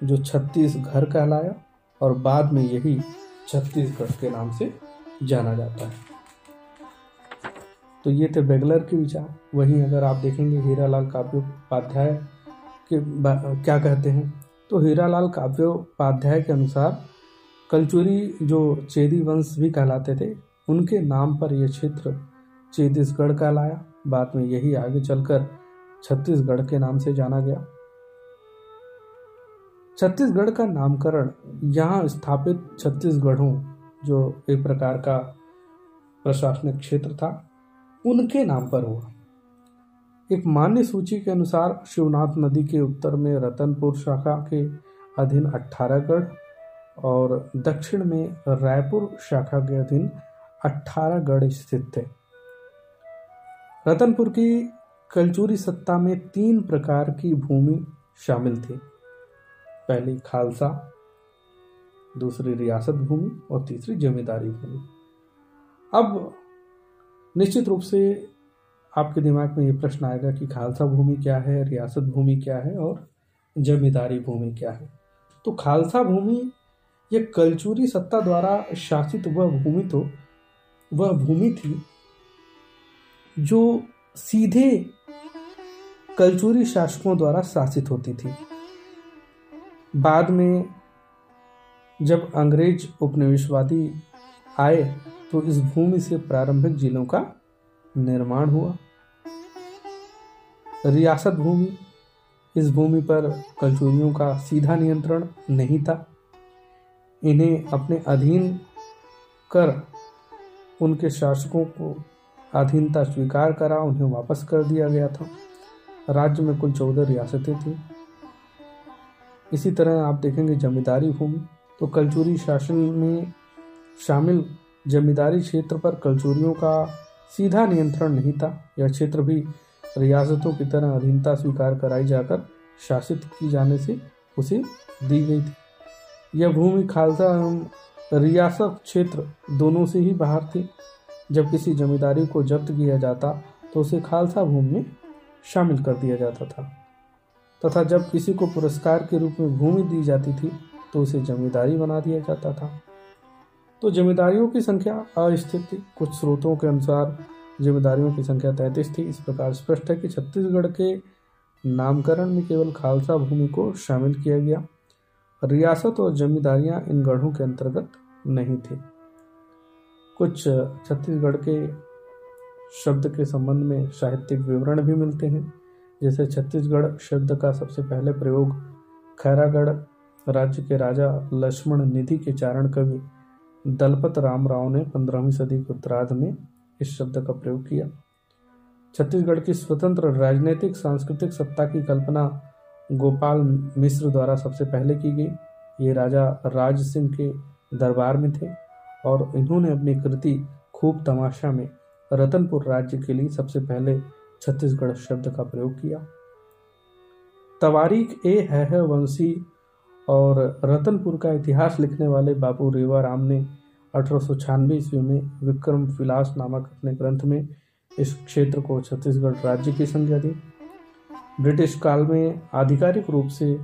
जो छत्तीस घर कहलाया और बाद में यही छत्तीसगढ़ के नाम से जाना जाता है। तो ये थे बेगलर के विचार। वहीं अगर आप देखेंगे हीरालाल काव्योपाध्याय के क्या कहते हैं? तो हीरालाल काव्योपाध्याय के अनुसार कलचुरी जो चेदी वंश भी कहलाते थे, उनके नाम पर यह क्षेत्र चेतीसगढ़ कहलाया। बाद में यही आगे चलकर छत्तीसगढ़ के नाम से जाना गया। छत्तीसगढ़ का नामकरण यहाँ स्थापित छत्तीसगढ़ों, जो एक प्रकार का प्रशासनिक क्षेत्र था, उनके नाम पर हुआ। एक मान्य सूची के अनुसार शिवनाथ नदी के उत्तर में रतनपुर शाखा के अधीन अट्ठारहगढ़ और दक्षिण में रायपुर शाखा के अधीन अट्ठारहगढ़ स्थित थे। रतनपुर की कलचूरी सत्ता में तीन प्रकार की भूमि शामिल थी। पहली खालसा, दूसरी रियासत भूमि और तीसरी जमींदारी भूमि। अब निश्चित रूप से आपके दिमाग में ये प्रश्न आएगा कि खालसा भूमि क्या है, रियासत भूमि क्या है और जमींदारी भूमि क्या है। तो खालसा भूमि यह कलचूरी सत्ता द्वारा शासित वह भूमि तो वह भूमि थी जो सीधे कलचूरी शासकों द्वारा शासित होती थी। बाद में जब अंग्रेज़ उपनिवेशवादी आए तो इस भूमि से प्रारंभिक जिलों का निर्माण हुआ। रियासत भूमि, इस भूमि पर कलचूरियों का सीधा नियंत्रण नहीं था। इन्हें अपने अधीन कर उनके शासकों को अधीनता स्वीकार करा, उन्हें वापस कर दिया गया था। राज्य में कुल चौदह रियासतें थी। इसी तरह आप देखेंगे जमींदारी भूमि। तो कलचूरी शासन में शामिल जमींदारी क्षेत्र पर कलचूरियों का सीधा नियंत्रण नहीं था। यह क्षेत्र भी रियासतों की तरह अधीनता स्वीकार कराई जाकर शासित की जाने से उसे दी गई थी। यह भूमि खालसा एवं रियासत क्षेत्र दोनों से ही बाहर थी। जब किसी जमींदारी को जब्त किया जाता तो उसे खालसा भूमि में शामिल कर दिया जाता था। तथा जब किसी को पुरस्कार के रूप में भूमि दी जाती थी तो उसे जमींदारी बना दिया जाता था। तो जमींदारियों की संख्या अस्थिर थी। कुछ स्रोतों के अनुसार जमींदारियों की संख्या तैंतीस थी। इस प्रकार स्पष्ट है कि छत्तीसगढ़ के नामकरण में केवल खालसा भूमि को शामिल किया गया। रियासत और जमींदारियाँ इन गढ़ों के अंतर्गत नहीं थी। कुछ छत्तीसगढ़ के शब्द के संबंध में साहित्यिक विवरण भी मिलते हैं, जैसे छत्तीसगढ़ शब्द का सबसे पहले प्रयोग खैरागढ़ राज्य के राजा लक्ष्मण निधि के चारण कवि दलपत राम राव ने पंद्रहवीं सदी के उत्तरार्ध में इस शब्द का प्रयोग किया। छत्तीसगढ़ की स्वतंत्र राजनीतिक, सांस्कृतिक, सत्ता की कल्पना गोपाल मिश्र द्वारा सबसे पहले की गई। ये राजा राज सिंह के दरबार में थे और इन्होंने अपनी कृति खूब तमाशा में रतनपुर राज्य के लिए सबसे पहले छत्तीसगढ़ शब्द का प्रयोग किया। तवारीख ए है है वंशी और रतनपुर का इतिहास लिखने वाले बाबू रेवा राम ने अठारह सौ छियानवे ईस्वी में विक्रम विलास नामक अपने ग्रंथ में इस क्षेत्र को छत्तीसगढ़ राज्य की संज्ञा दी। ब्रिटिश काल में आधिकारिक रूप से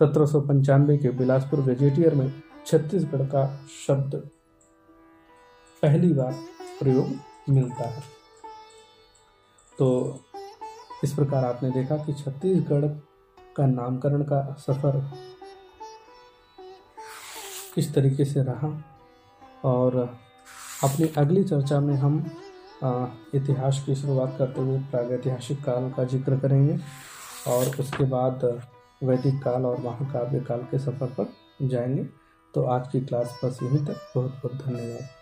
सत्रह सौ पंचानवे के बिलासपुर गजेटियर में छत्तीसगढ़ का शब्द पहली बार प्रयोग मिलता है। तो इस प्रकार आपने देखा कि छत्तीसगढ़ का नामकरण का सफ़र किस तरीके से रहा और अपनी अगली चर्चा में हम इतिहास की शुरुआत करते हुए प्रागैतिहासिक काल का ज़िक्र करेंगे। और उसके बाद वैदिक काल और महाकाव्य काल के सफ़र पर जाएँगे। तो आज की क्लास बस यहीं तक। बहुत बहुत धन्यवाद।